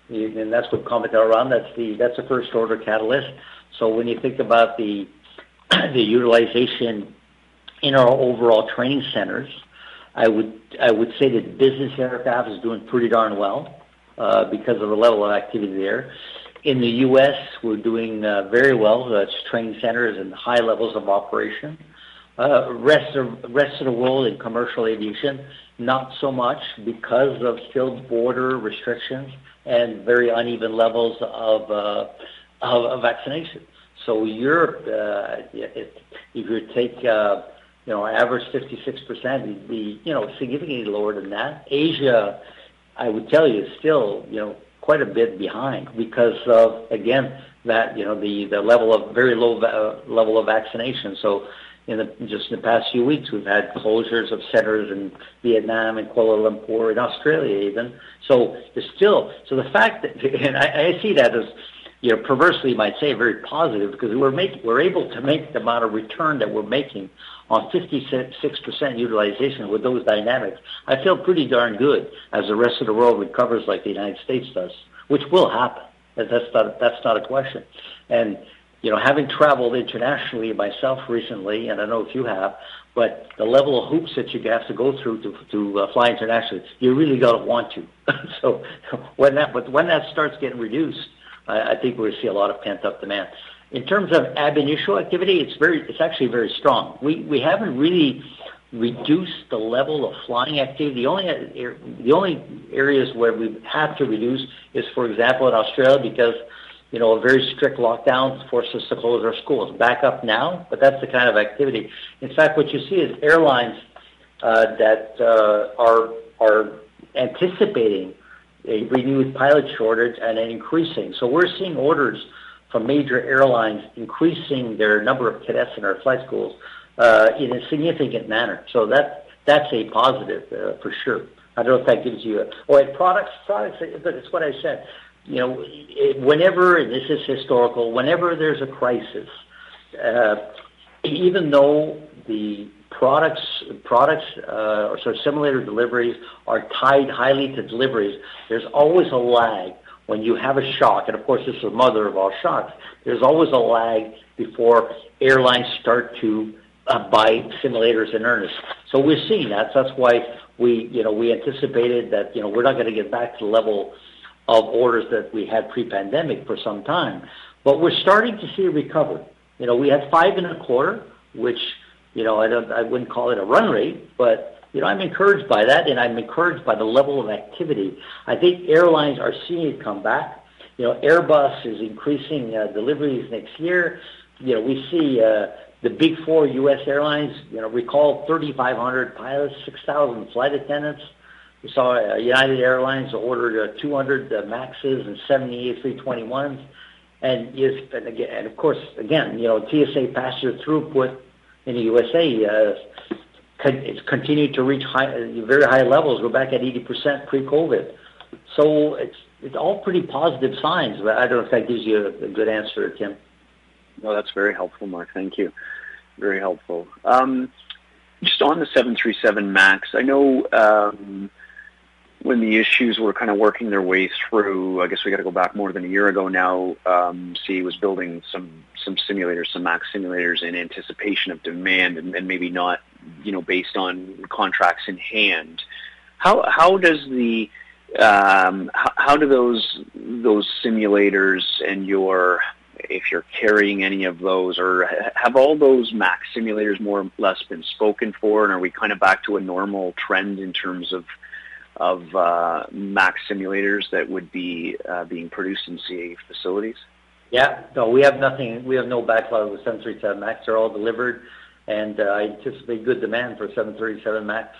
And that's what commented around. That's the that's the first order catalyst. So when you think about the the utilization in our overall training centers, I would I would say that business aircraft is doing pretty darn well uh, because of the level of activity there. In the U.S., we're doing uh, very well. That's training centers and high levels of operation. Uh, rest of rest of the world in commercial aviation, not so much because of still border restrictions and very uneven levels of vaccination. So Europe, uh, if, you take uh, you know average 56 percent, it'd be you know significantly lower than that. Asia, I would tell you, is still you know quite a bit behind because of, again, that, you know, the level of very low level of vaccination. So in the just in the past few weeks, we've had closures of centers in Vietnam and Kuala Lumpur, in Australia even. So there's still... So the fact that, [laughs] and I see that as, you know, perversely, you might say, very positive, because we're we're able to make the amount of return that we're making on 56% utilization with those dynamics, I feel pretty darn good as the rest of the world recovers like the United States does, which will happen. That's not that's not a question. And you know, having traveled internationally myself recently, and I know if you have, but the level of hoops that you have to go through to to uh, fly internationally, you really got to want to. [laughs] so when that but when that starts getting reduced, I, think we're going to see a lot of pent up demand. In terms of ab initio activity, it's very, it's actually very strong. We we haven't really reduced the level of flying activity. The only the only areas where we've had to reduce is, for example, in Australia, because you know a very strict lockdown forced us to close our schools. Back up now, but that's the kind of activity. In fact, what you see is airlines uh, that uh, are are anticipating a renewed pilot shortage and an increasing. So we're seeing orders from major airlines increasing their number of cadets in our flight schools uh, in a significant manner. So that that's a positive uh, for sure. I don't know if that gives you a. Or oh, products, products. But it's what I said. You know, whenever and this is historical, whenever there's a crisis, uh, even though the products products uh, or sort of simulator deliveries are tied highly to deliveries, there's always a lag when you have a shock, and of course this is the mother of all shocks, there's always a lag before airlines start to uh, buy simulators in earnest. So we're seeing that. That's why we, you know, we anticipated that, you know, we're not going to get back to the level of orders that we had pre-pandemic for some time. But we're starting to see a recovery. You know, we had five and a quarter, which, you know, I don't, I wouldn't call it a run rate, but you know, I'm encouraged by that, and I'm encouraged by the level of activity. I think airlines are seeing it come back. You know, Airbus is increasing uh, deliveries next year. You know, we see uh, the big four U.S. airlines, you know, recall 3,500 pilots, 6,000 flight attendants. We saw uh, United Airlines ordered uh, 200 uh, Maxes and 70 A321s. And, yes, and, again, and of course, again, you know, TSA passenger throughput in the USA uh, it's continued to reach high, very high levels. We're back at 80% pre-COVID. So it's it's all pretty positive signs. But I don't know if that gives you a, a good answer, Tim. No, that's very helpful, Marc. Thank you. Very helpful. Um, just on the 737 MAX, I know um, when the issues were kind of working their way through, I guess we got to go back more than a year ago now. Um, CAE was building some some simulators, some Max simulators, in anticipation of demand, and, and maybe not, you know, based on contracts in hand. How how does the um, how, how do those those simulators and your if you're carrying any of those, or have all those MAX simulators more or less been spoken for, and are we kind of back to a normal trend in terms of of uh, MAX simulators that would be uh, being produced in CAE facilities? Yeah. No, we have nothing. We have no backlog with 737 MAX. They're all delivered, and uh, I anticipate good demand for 737 MAX.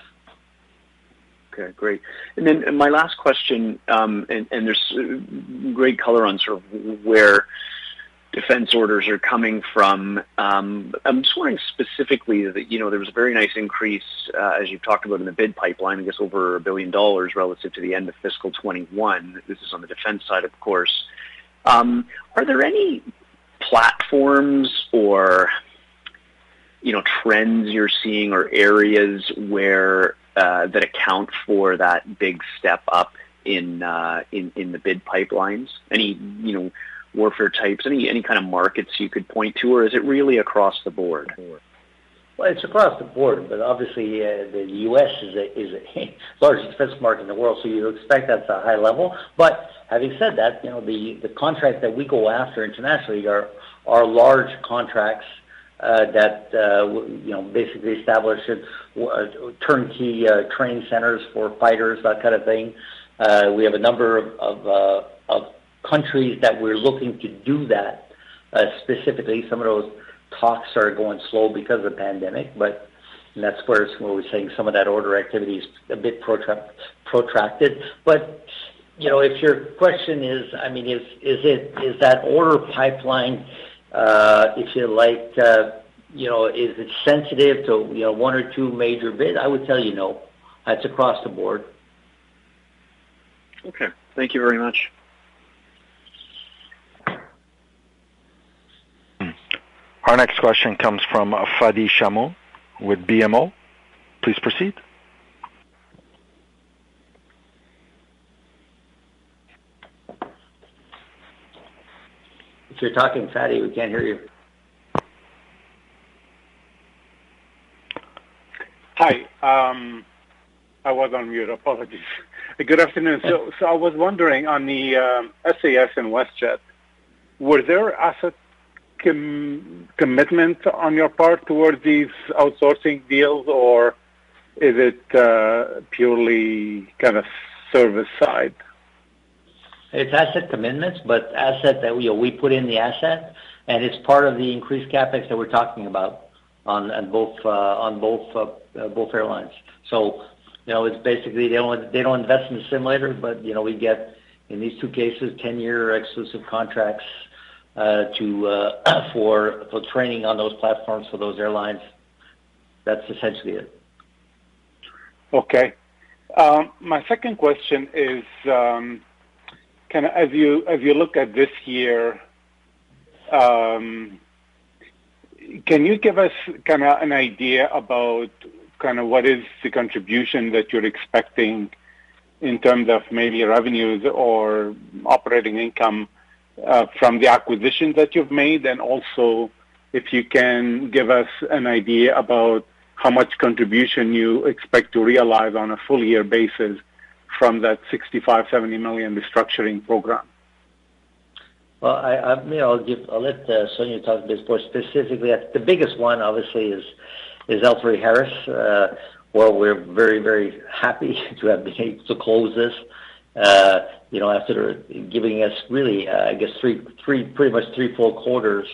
Okay, great. And then my last question, um, and, and there's great color on sort of where defense orders are coming from. Um, I'm just wondering specifically that, you know, there was a very nice increase, uh, as you've talked about in the bid pipeline, I guess over a billion dollars relative to the end of fiscal 21. This is on the defense side, of course. Um, are there any platforms or, you know, trends you're seeing or areas where uh, that account for that big step up in uh, in in the bid pipelines? Any, you know, warfare types, any any kind of markets you could point to, or is it really across the board? Well, it's across the board, but obviously uh, the U.S. is a, is a [laughs] largest defense market in the world, so you expect that's a high level. But having said that, you know the the contracts that we go after internationally are are large contracts uh, that uh, you know basically establish uh, turnkey uh, training centers for fighters, that kind of thing. Uh, we have a number of of, uh, of countries that we're looking to do that uh, specifically. Some of those talks are going slow because of the pandemic, but that's where, where we're saying some of that order activity is a bit protracted. But you know, if your question is, I mean, is is it is that order pipeline, uh, if you like, uh, you know, is it sensitive to you know one or two major bids? I would tell you no. That's across the board. Okay. Thank you very much. Our next question comes from Fadi Chamoun with BMO. Please proceed. If you're talking, Fadi, we can't hear you. Hi. Um, I was on mute. Apologies. [laughs] Good afternoon. So, so I was wondering on the um, SAS and WestJet, were there asset com- commitment on your part towards these outsourcing deals, or is it uh, purely kind of service side? It's asset commitments, but asset that we, we put in the asset, and it's part of the increased CapEx that we're talking about on, on both uh, on both uh, both airlines. So, you know, it's basically they don't they don't invest in the simulator, but you know, we get in these two cases 10-year exclusive contracts [clears throat] for for training on those platforms for those airlines. That's essentially it. Okay. Um, my second question is, um, kind of as you as you look at this year, um, can you give us kind of an idea about kind of what is the contribution that you're expecting in terms of maybe revenues or operating income uh, from the acquisitions that you've made? And also, if you can give us an idea about how much contribution you expect to realize on a full year basis from that 65 70 million restructuring program. Well, I, know, I'll let uh, Sonya talk a bit more specifically. The biggest one, obviously, is is L3Harris, uh, where we're very, very happy [laughs] to have been able to close this. Uh, you know, after giving us really, uh, I guess, three, three, pretty much three full quarters.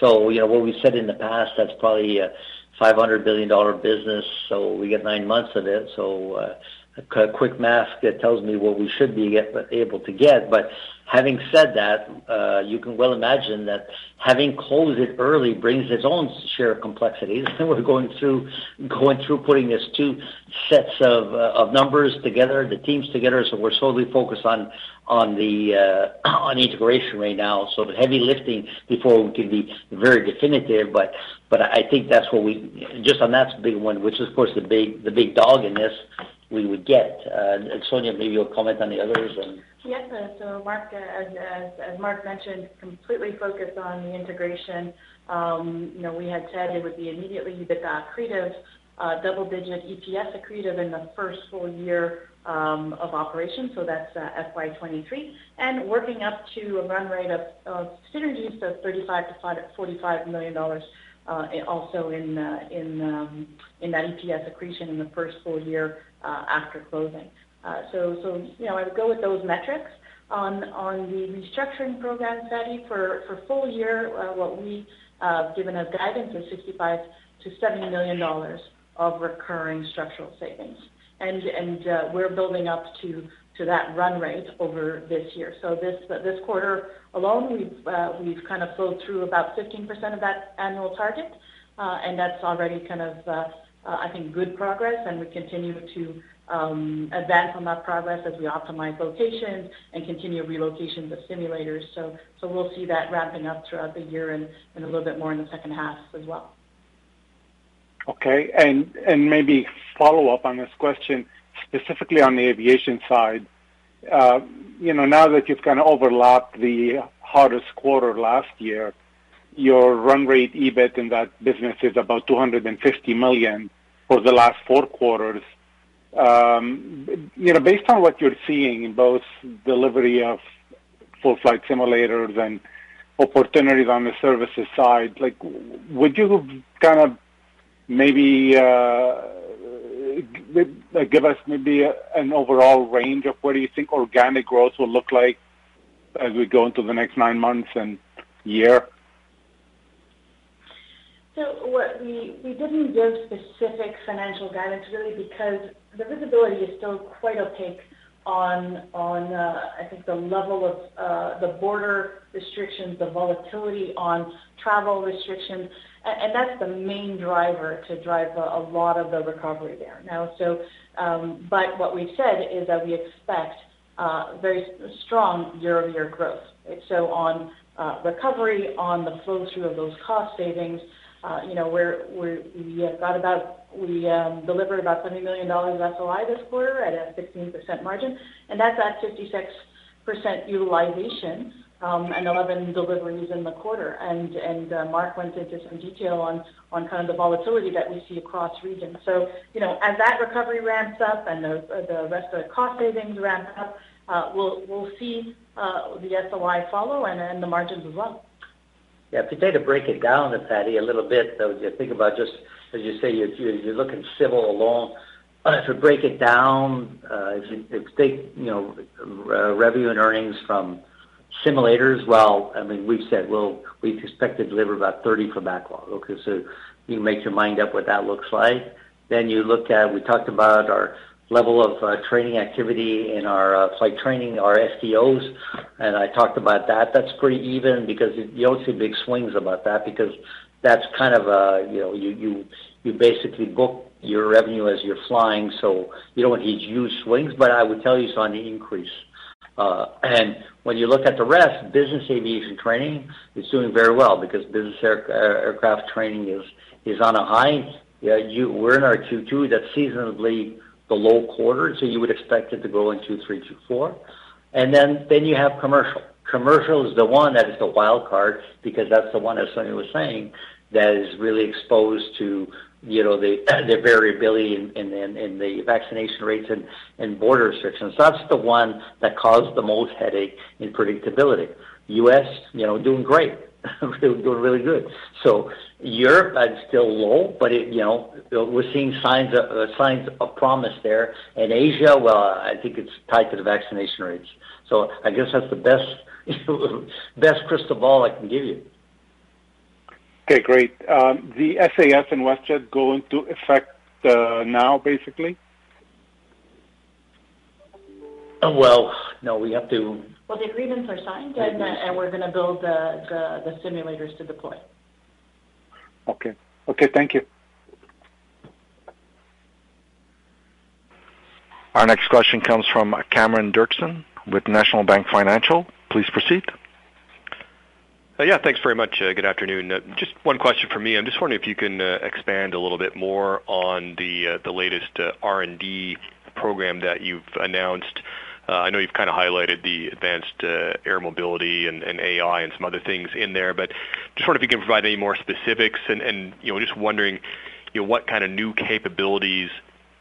So, you know, what we said in the past, that's probably a $500 billion business, so we get nine months of it. So, uh, a quick math that tells me what we should be get, able to get. But having said that, uh, you can well imagine that having closed it early brings its own share of complexities. [laughs] We're going through going through putting this two sets of uh, of numbers together, the teams together. So we're solely focused on on the uh, [coughs] on integration right now. So the heavy lifting before we can be very definitive. But but I think that's what we just on that big one, which is of course the big the big dog in this we would get. Uh, Sonya, maybe you'll comment on the others. And yes, uh, so Marc, uh, as, as mentioned, completely focused on the integration. Um, you know, we had said it would be immediately EBITDA accretive, double-digit EPS accretive in the first full year um, of operations, so that's uh, FY23, and working up to a run rate of, synergies of 35 to 45 million dollars also um, in that EPS accretion in the first full year after closing. Uh, so so you know I would go with those metrics. On the restructuring program, Fadi, for full year, uh, what we uh, given as guidance is 65 to 70 million dollars of recurring structural savings and and uh, we're building up to that run rate over this year. So this this quarter alone, we've uh, we've kind of flowed through about 15% of that annual target, uh, and that's already kind of uh, uh, I think good progress, and we continue to um, advance on that progress as we optimize locations and continue relocations of simulators. So so we'll see that ramping up throughout the year and, and a little bit more in the second half as well. Okay. and and Maybe follow up on this question, specifically on the aviation side. Uh, you know, Now that you've kind of overlapped the hardest quarter last year, your run rate EBIT in that business is about 250 million for the last four quarters. Um, you know, Based on what you're seeing in both delivery of full flight simulators and opportunities on the services side, like, would you kind of maybe uh, give us maybe an overall range of what do you think organic growth will look like as we go into the next nine months and year? So what we, we didn't give specific financial guidance really because the visibility is still quite opaque on on uh, I think the level of uh, the border restrictions, the volatility on travel restrictions, and that's the main driver to drive a lot of the recovery there. Now, so, um, but what we've said is that we expect uh, very strong year-over-year growth. So on uh, recovery, on the flow-through of those cost savings, uh, you know, we have got about, we um, delivered about $70 million of SOI this quarter at a 16% margin, and that's at 56% utilization um, and 11 deliveries in the quarter. And, and uh, Marc went into some detail on, on kind of the volatility that we see across regions. So, you know, as that recovery ramps up and the, the rest of the cost savings ramp up, uh, we'll, we'll see uh, the SOI follow and, and the margins as well. Yeah, if you try to break it down, Fadi, a little bit, though, you think about just, as you say, you're, you're looking civil alone. [clears throat] If you break it down, uh, if you, if take, you know, uh, revenue and earnings from Simulators, well, I mean, we've said we expect to deliver about 30 for backlog. Okay, so you make your mind up what that looks like. Then you look at, we talked about our level of uh, training activity in our uh, flight training, our FTOs, and I talked about that. That's pretty even because you don't see big swings about that because that's kind of a, you know, you you you basically book your revenue as you're flying, so you don't need huge swings. But I would tell you it's on the increase. Uh, and when you look at the rest, business aviation training is doing very well because business air, aircraft training is is on a high. Yeah, you, we're in our Q2. That's seasonally the low quarter, so you would expect it to grow in Q3, Q4. And then then you have commercial. Commercial is the one that is the wild card because that's the one, as Sonya was saying, that is really exposed to you know, the [clears throat] the variability in in in the vaccination rates and and border restrictions. That's the one that caused the most headache in predictability. U.S., you know, doing great. [laughs] doing really good. So Europe is still low, but it, you know, we're seeing signs of uh, signs of promise there. And Asia, well, I think it's tied to the vaccination rates. So I guess that's the best [laughs] best crystal ball I can give you. Okay, great. Um, the SAS and WestJet go into effect uh, now, basically? Uh, well, no, we have to. Well, the agreements are signed, and, uh, and we're going to build the, the, the simulators to deploy. Okay. Okay, thank you. Our next question comes from Cameron Doerksen with National Bank Financial. Please proceed. Uh, yeah, thanks very much. Uh, good afternoon. Uh, just one question for me. I'm just wondering if you can expand a little bit more on the latest R&D program that you've announced. I know you've kind of highlighted the advanced air mobility and AI and some other things in there, but just wondering if you can provide any more specifics and, you know, just wondering, you know, what kind of new capabilities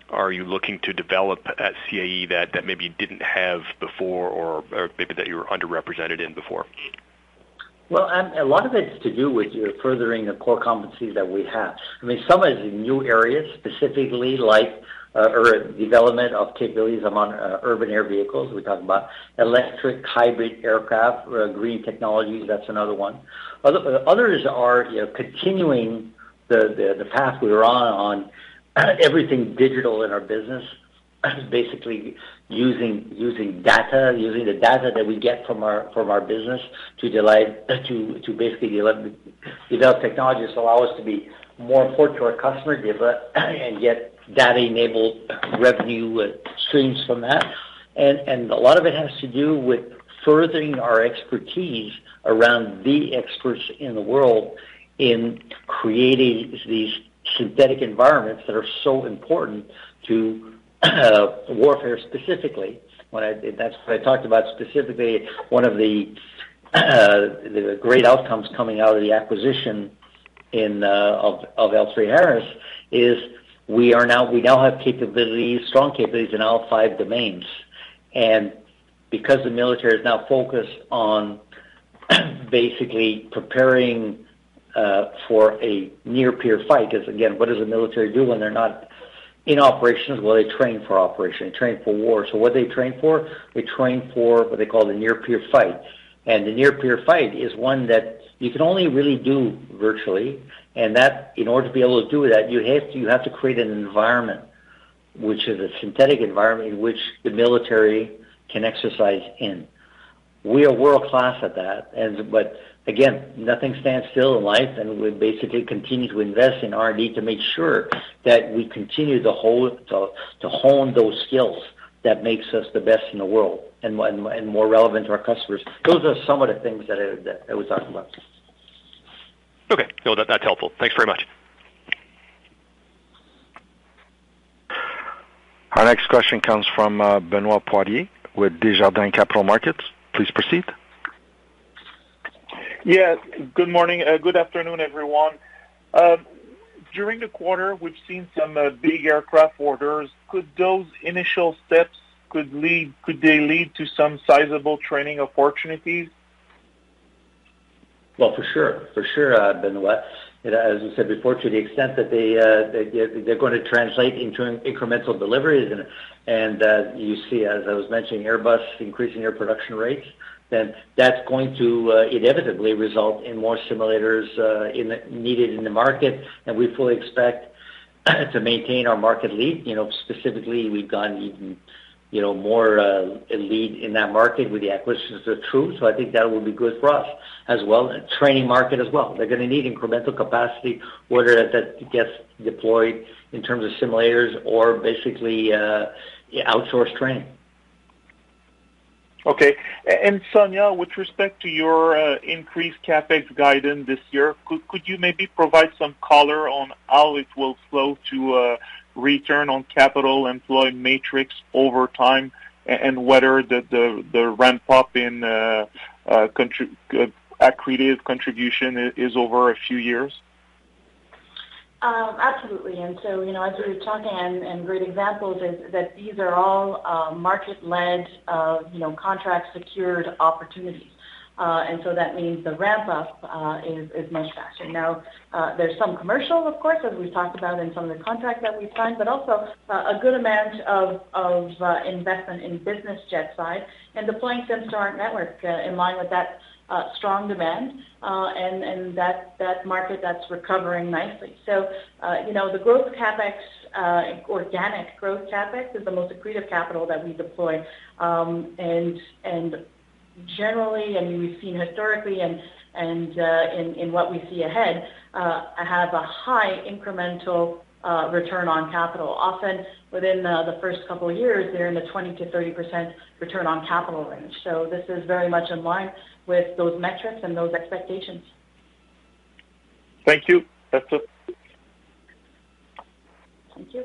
are you looking to develop at CAE that, maybe you didn't have before or, maybe that you were underrepresented in before? Well, a lot of it's to do with you furthering the core competencies that we have. I mean, some is in new areas, specifically like uh, or development of capabilities among uh, urban air vehicles. We talk about electric, hybrid aircraft, uh, green technologies. That's another one. Other, others are you know, continuing the, path we were on [clears throat] everything digital in our business. [clears throat] Basically, using using data, using the data that we get from our from our business to delight, [clears throat] to to basically develop, technologies that allow us to be more important to our customer, and get data-enabled revenue uh, streams from that. And a lot of it has to do with furthering our expertise around the experts in the world in creating these synthetic environments that are so important to uh, warfare specifically. That's what I talked about specifically. One of the uh, great outcomes coming out of the acquisition of L3Harris is we are now we now have capabilities, strong capabilities in all five domains, and because the military is now focused on [clears throat] basically preparing uh, for a near peer fight. Because again, what does the military do when they're not in operations? Well, they train for operation. They train for war. So what they train for? They train for what they call the near peer fight. And the near peer fight is one that you can only really do virtually. And that, in order to be able to do that, you have to, you have to create an environment, which is a synthetic environment in which the military can exercise in. We are world class at that, and but again, nothing stands still in life, and we basically continue to invest in R&D to make sure that we continue to hold to, to hone those skills that makes us the best in the world and, and, and more relevant to our customers. Those are some of the things that I, that I was talking about. Okay, no, that, that's helpful. Thanks very much. Our next question comes from uh, Benoit Poirier with Desjardins Capital Markets. Please proceed. Yeah. Good morning. Uh, good afternoon, everyone. Uh, during the quarter, we've seen some uh, big aircraft orders. Could those initial steps could lead could they lead to some sizable training opportunities? Well, for sure. For sure, Benoit. As I said before, to the extent that they, they're going to translate into incremental deliveries, and you see, as I was mentioning, Airbus increasing their production rates, then that's going to uh, inevitably result in more simulators uh, needed in the market, and we fully expect [clears throat] to maintain our market lead. You know, specifically, we've gone even you know more uh, lead in that market with the acquisitions of TRU. So I think that will be good for us as well. Training market as well. They're going to need incremental capacity, whether that, gets deployed in terms of simulators or basically uh, outsourced training. Okay. And Sonya, with respect to your uh, increased CapEx guidance this year, could you maybe provide some color on how it will flow to uh, return on capital employed matrix over time, and whether the the ramp-up in uh, accretive contribution is over a few years? Um, absolutely. And so, you know, as we were talking, and, and great examples is that these are all uh, market-led, uh, you know, contract secured opportunities. Uh, and so that means the ramp up uh, is, is much faster. Now, uh, there's some commercial, of course, as we've talked about in some of the contracts that we've signed, but also a good amount of, of investment in business jet side and deploying sims to our network in line with that uh, strong demand, uh, and and that that market that's recovering nicely. So, uh, you know, the growth CapEx, organic growth CapEx is the most accretive capital that we deploy. Um, and and generally, and we've seen historically and and uh, in in what we see ahead, uh, have a high incremental uh, return on capital. Often within the first couple of years, they're in the 20 to 30 percent return on capital range. So this is very much in line with those metrics and those expectations. Thank you. That's it. Thank you.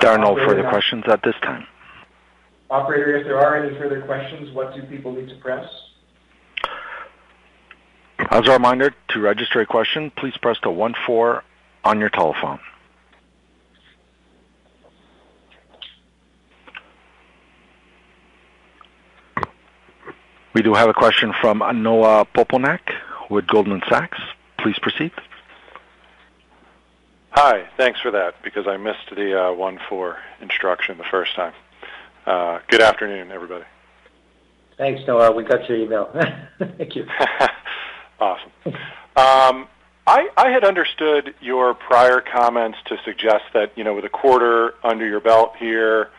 There are no further questions at this time. Operator, if there are any further questions, what do people need to press? As a reminder, to register a question, please press the 1-4 on your telephone. We do have a question from Noah Poponak with Goldman Sachs. Please proceed. Hi. Thanks for that, because I missed the uh, 1-4 instruction the first time. Uh, good afternoon, everybody. Thanks, Noah. We got your email. [laughs] Thank you. [laughs] awesome. Um, I, I had understood your prior comments to suggest that, you know, with a quarter under your belt here,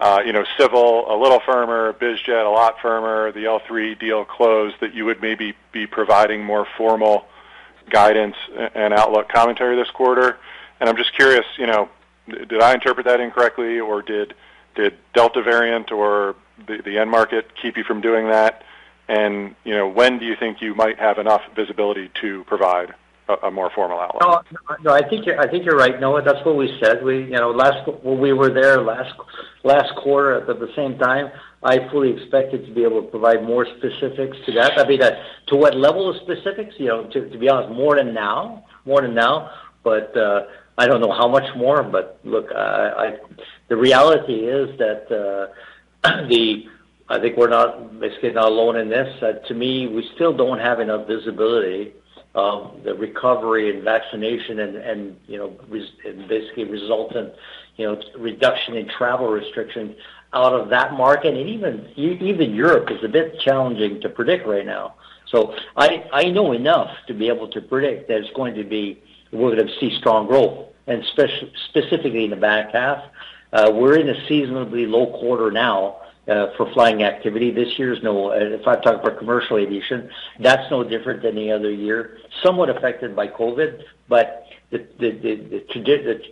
uh, you know, Civil a little firmer, BizJet a lot firmer, the L3 deal closed, that you would maybe be providing more formal guidance and outlook commentary this quarter. And I'm just curious, you know, did I interpret that incorrectly, or did did Delta variant or the, the end market keep you from doing that? And you know, when do you think you might have enough visibility to provide a, a more formal outlook? No, no, I think you're, I think you're right, Noah. That's what we said. We, you know, last when we were there last last quarter at the same time, I fully expected to be able to provide more specifics to that. I mean, uh, to what level of specifics? You know, to, to be honest, more than now, more than now. But uh, I don't know how much more. But look, I, I the reality is that uh, [clears throat] the I think we're not basically not alone in this. Uh, to me, we still don't have enough visibility of the recovery and vaccination and, basically resultant, you know, reduction in travel restrictions out of that market. And even even Europe is a bit challenging to predict right now. So I I know enough to be able to predict that it's going to be we're going to see strong growth, and speci- specifically in the back half. Uh, we're in a seasonably low quarter now, uh, for flying activity. This year is no, uh, if I talk about commercial aviation, that's no different than any other year. Somewhat affected by COVID, but the the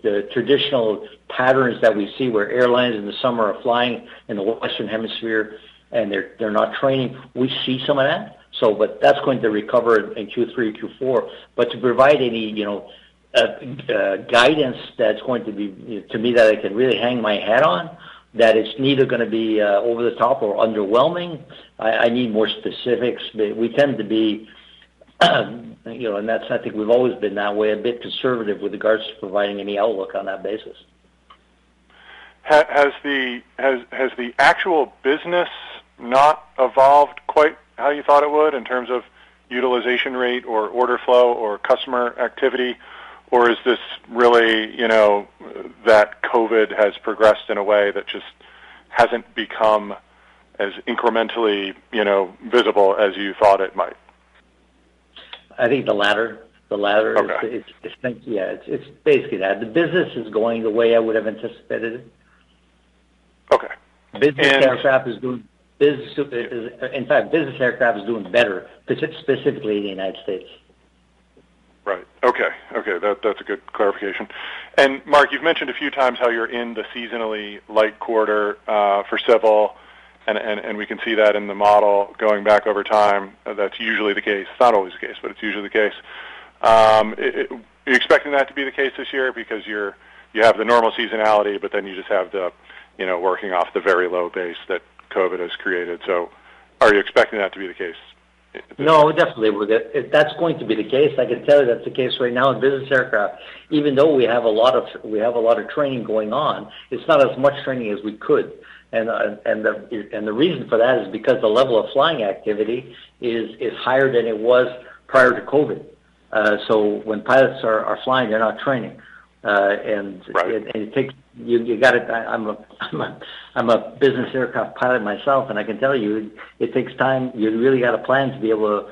the traditional patterns that we see where airlines in the summer are flying in the Western Hemisphere and they're they're not training, we see some of that. So, but That's going to recover in Q3, Q4. But To provide any, you know, guidance that's going to be, to me, that I can really hang my hat on, that it's neither going to be uh, over the top or underwhelming. I, need more specifics. But we tend to be, [clears throat] you know, and that's I think we've always been that way, a bit conservative with regards to providing any outlook on that basis. Has the has has the actual business not evolved quite how you thought it would in terms of utilization rate or order flow or customer activity? Or is this really, you know, that COVID has progressed in a way that just hasn't become as incrementally, you know, visible as you thought it might? I think the latter. The latter. Okay. It's, it's, it's yeah, it's, it's basically that. The business is going the way I would have anticipated it. Okay. Business and, aircraft is doing business. Is, in fact, business aircraft is doing better, specifically in the United States. Right. Okay. Okay. That, that's a good clarification. And Marc, you've mentioned a few times how you're in the seasonally light quarter uh, for civil, and, and, and we can see that in the model going back over time. Uh, that's usually the case. It's not always the case, but it's usually the case. Um, it, it, are you expecting that to be the case this year because you're you have the normal seasonality, but then you just have the you know working off the very low base that COVID has created. So, are you expecting that to be the case no, definitely. If that's going to be the case, I can tell you that's the case right now in business aircraft. Even though we have a lot of we have a lot of training going on, it's not as much training as we could. And uh, and the and the reason for that is because the level of flying activity is is higher than it was prior to COVID. Uh, so when pilots are, are flying, they're not training, uh, and, right. and, and it takes you you got it. I'm a [laughs] I'm a I'm a business aircraft pilot myself, and I can tell you it takes time. You really got a plan to be able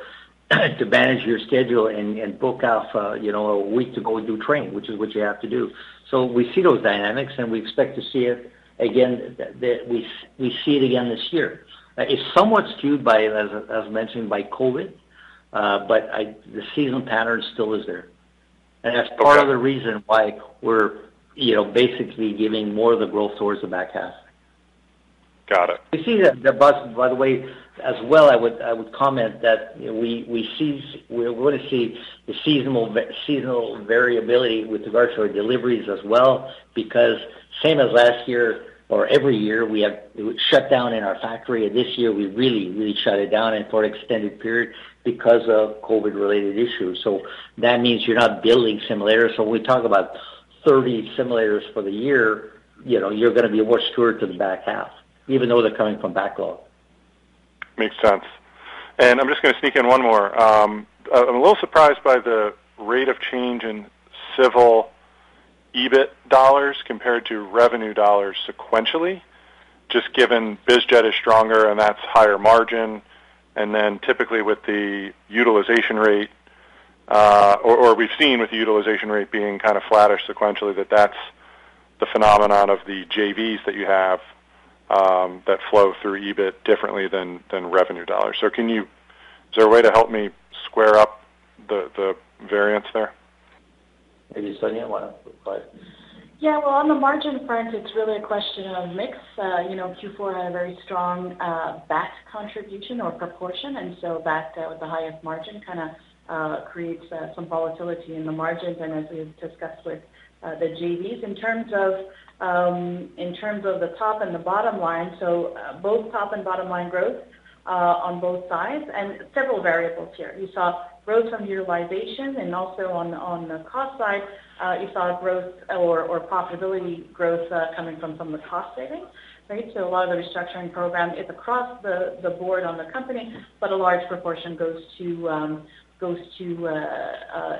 to [clears throat] to manage your schedule and and book off uh, you know a week to go do training, which is what you have to do. So we see those dynamics, and we expect to see it again. That we we see it again this year. Uh, it's somewhat skewed by as as mentioned by COVID, uh, but I, the season pattern still is there. And that's part okay. of the reason why we're you know, basically giving more of the growth towards the back half. Got it. We see that the bus, by the way, as well, I would I would comment that we we see we're going to see the seasonal seasonal variability with regards to our deliveries as well, because same as last year or every year we have shut down in our factory, and this year we really really shut it down and for an extended period because of COVID related issues. So that means you're not building simulators. So when we talk about 30 simulators for the year, you know, you're going to be more skewed to the back half, even though they're coming from backlog. Makes sense. And I'm just going to sneak in one more. Um, I'm a little surprised by the rate of change in civil EBIT dollars compared to revenue dollars sequentially, just given BizJet is stronger and that's higher margin, and then typically with the utilization rate, uh, or, or we've seen with the utilization rate being kind of flattish sequentially, that that's the phenomenon of the JVs that you have um, that flow through EBIT differently than than revenue dollars. So can you? Is there a way to help me square up the the variance there? Maybe Sonya want to reply. Yeah, well, on the margin front, it's really a question of mix. Uh, you know, Q4 had a very strong uh, BAT contribution or proportion, and so that uh, with the highest margin kind of uh, creates uh, some volatility in the margins. And as we've discussed with uh, the JVs, in terms of in terms of the top and the bottom line, so uh, both top and bottom line growth uh, on both sides, and several variables here. You saw growth from utilization, and also on on the cost side, uh, you saw growth or, profitability growth coming from some of the cost savings. Right, so a lot of the restructuring program is across the, the board on the company, but a large proportion goes to um, goes to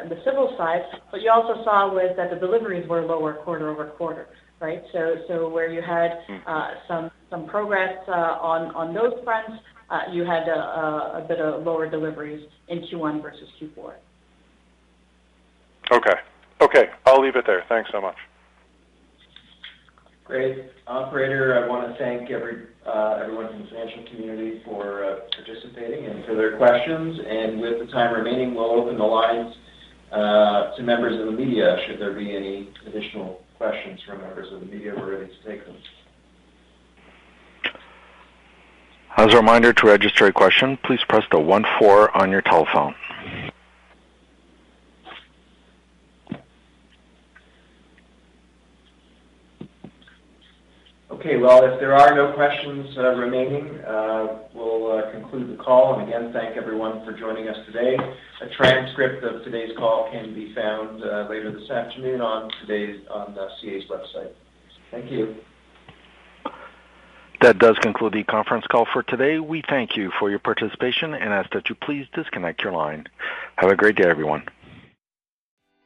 the civil side. But you also saw was that the deliveries were lower quarter over quarter, right? So so where you had uh, some some progress uh, on on those fronts, uh, you had a, a, a bit of lower deliveries in Q1 versus Q4. Okay. Okay. I'll leave it there. Thanks so much. Great. Operator, I want to thank every, uh, everyone from the financial community for uh, participating and for their questions. And with the time remaining, we'll open the lines uh, to members of the media. Should there be any additional questions from members of the media, we're ready to take them. As a reminder to register a question, please press the 1-4 on your telephone. Okay, well, if there are no questions uh, remaining, uh, we'll uh, conclude the call. And again, thank everyone for joining us today. A transcript of today's call can be found uh, later this afternoon on today's on the CAE's website. Thank you. That does conclude the conference call for today. We thank you for your participation and ask that you please disconnect your line. Have a great day, everyone.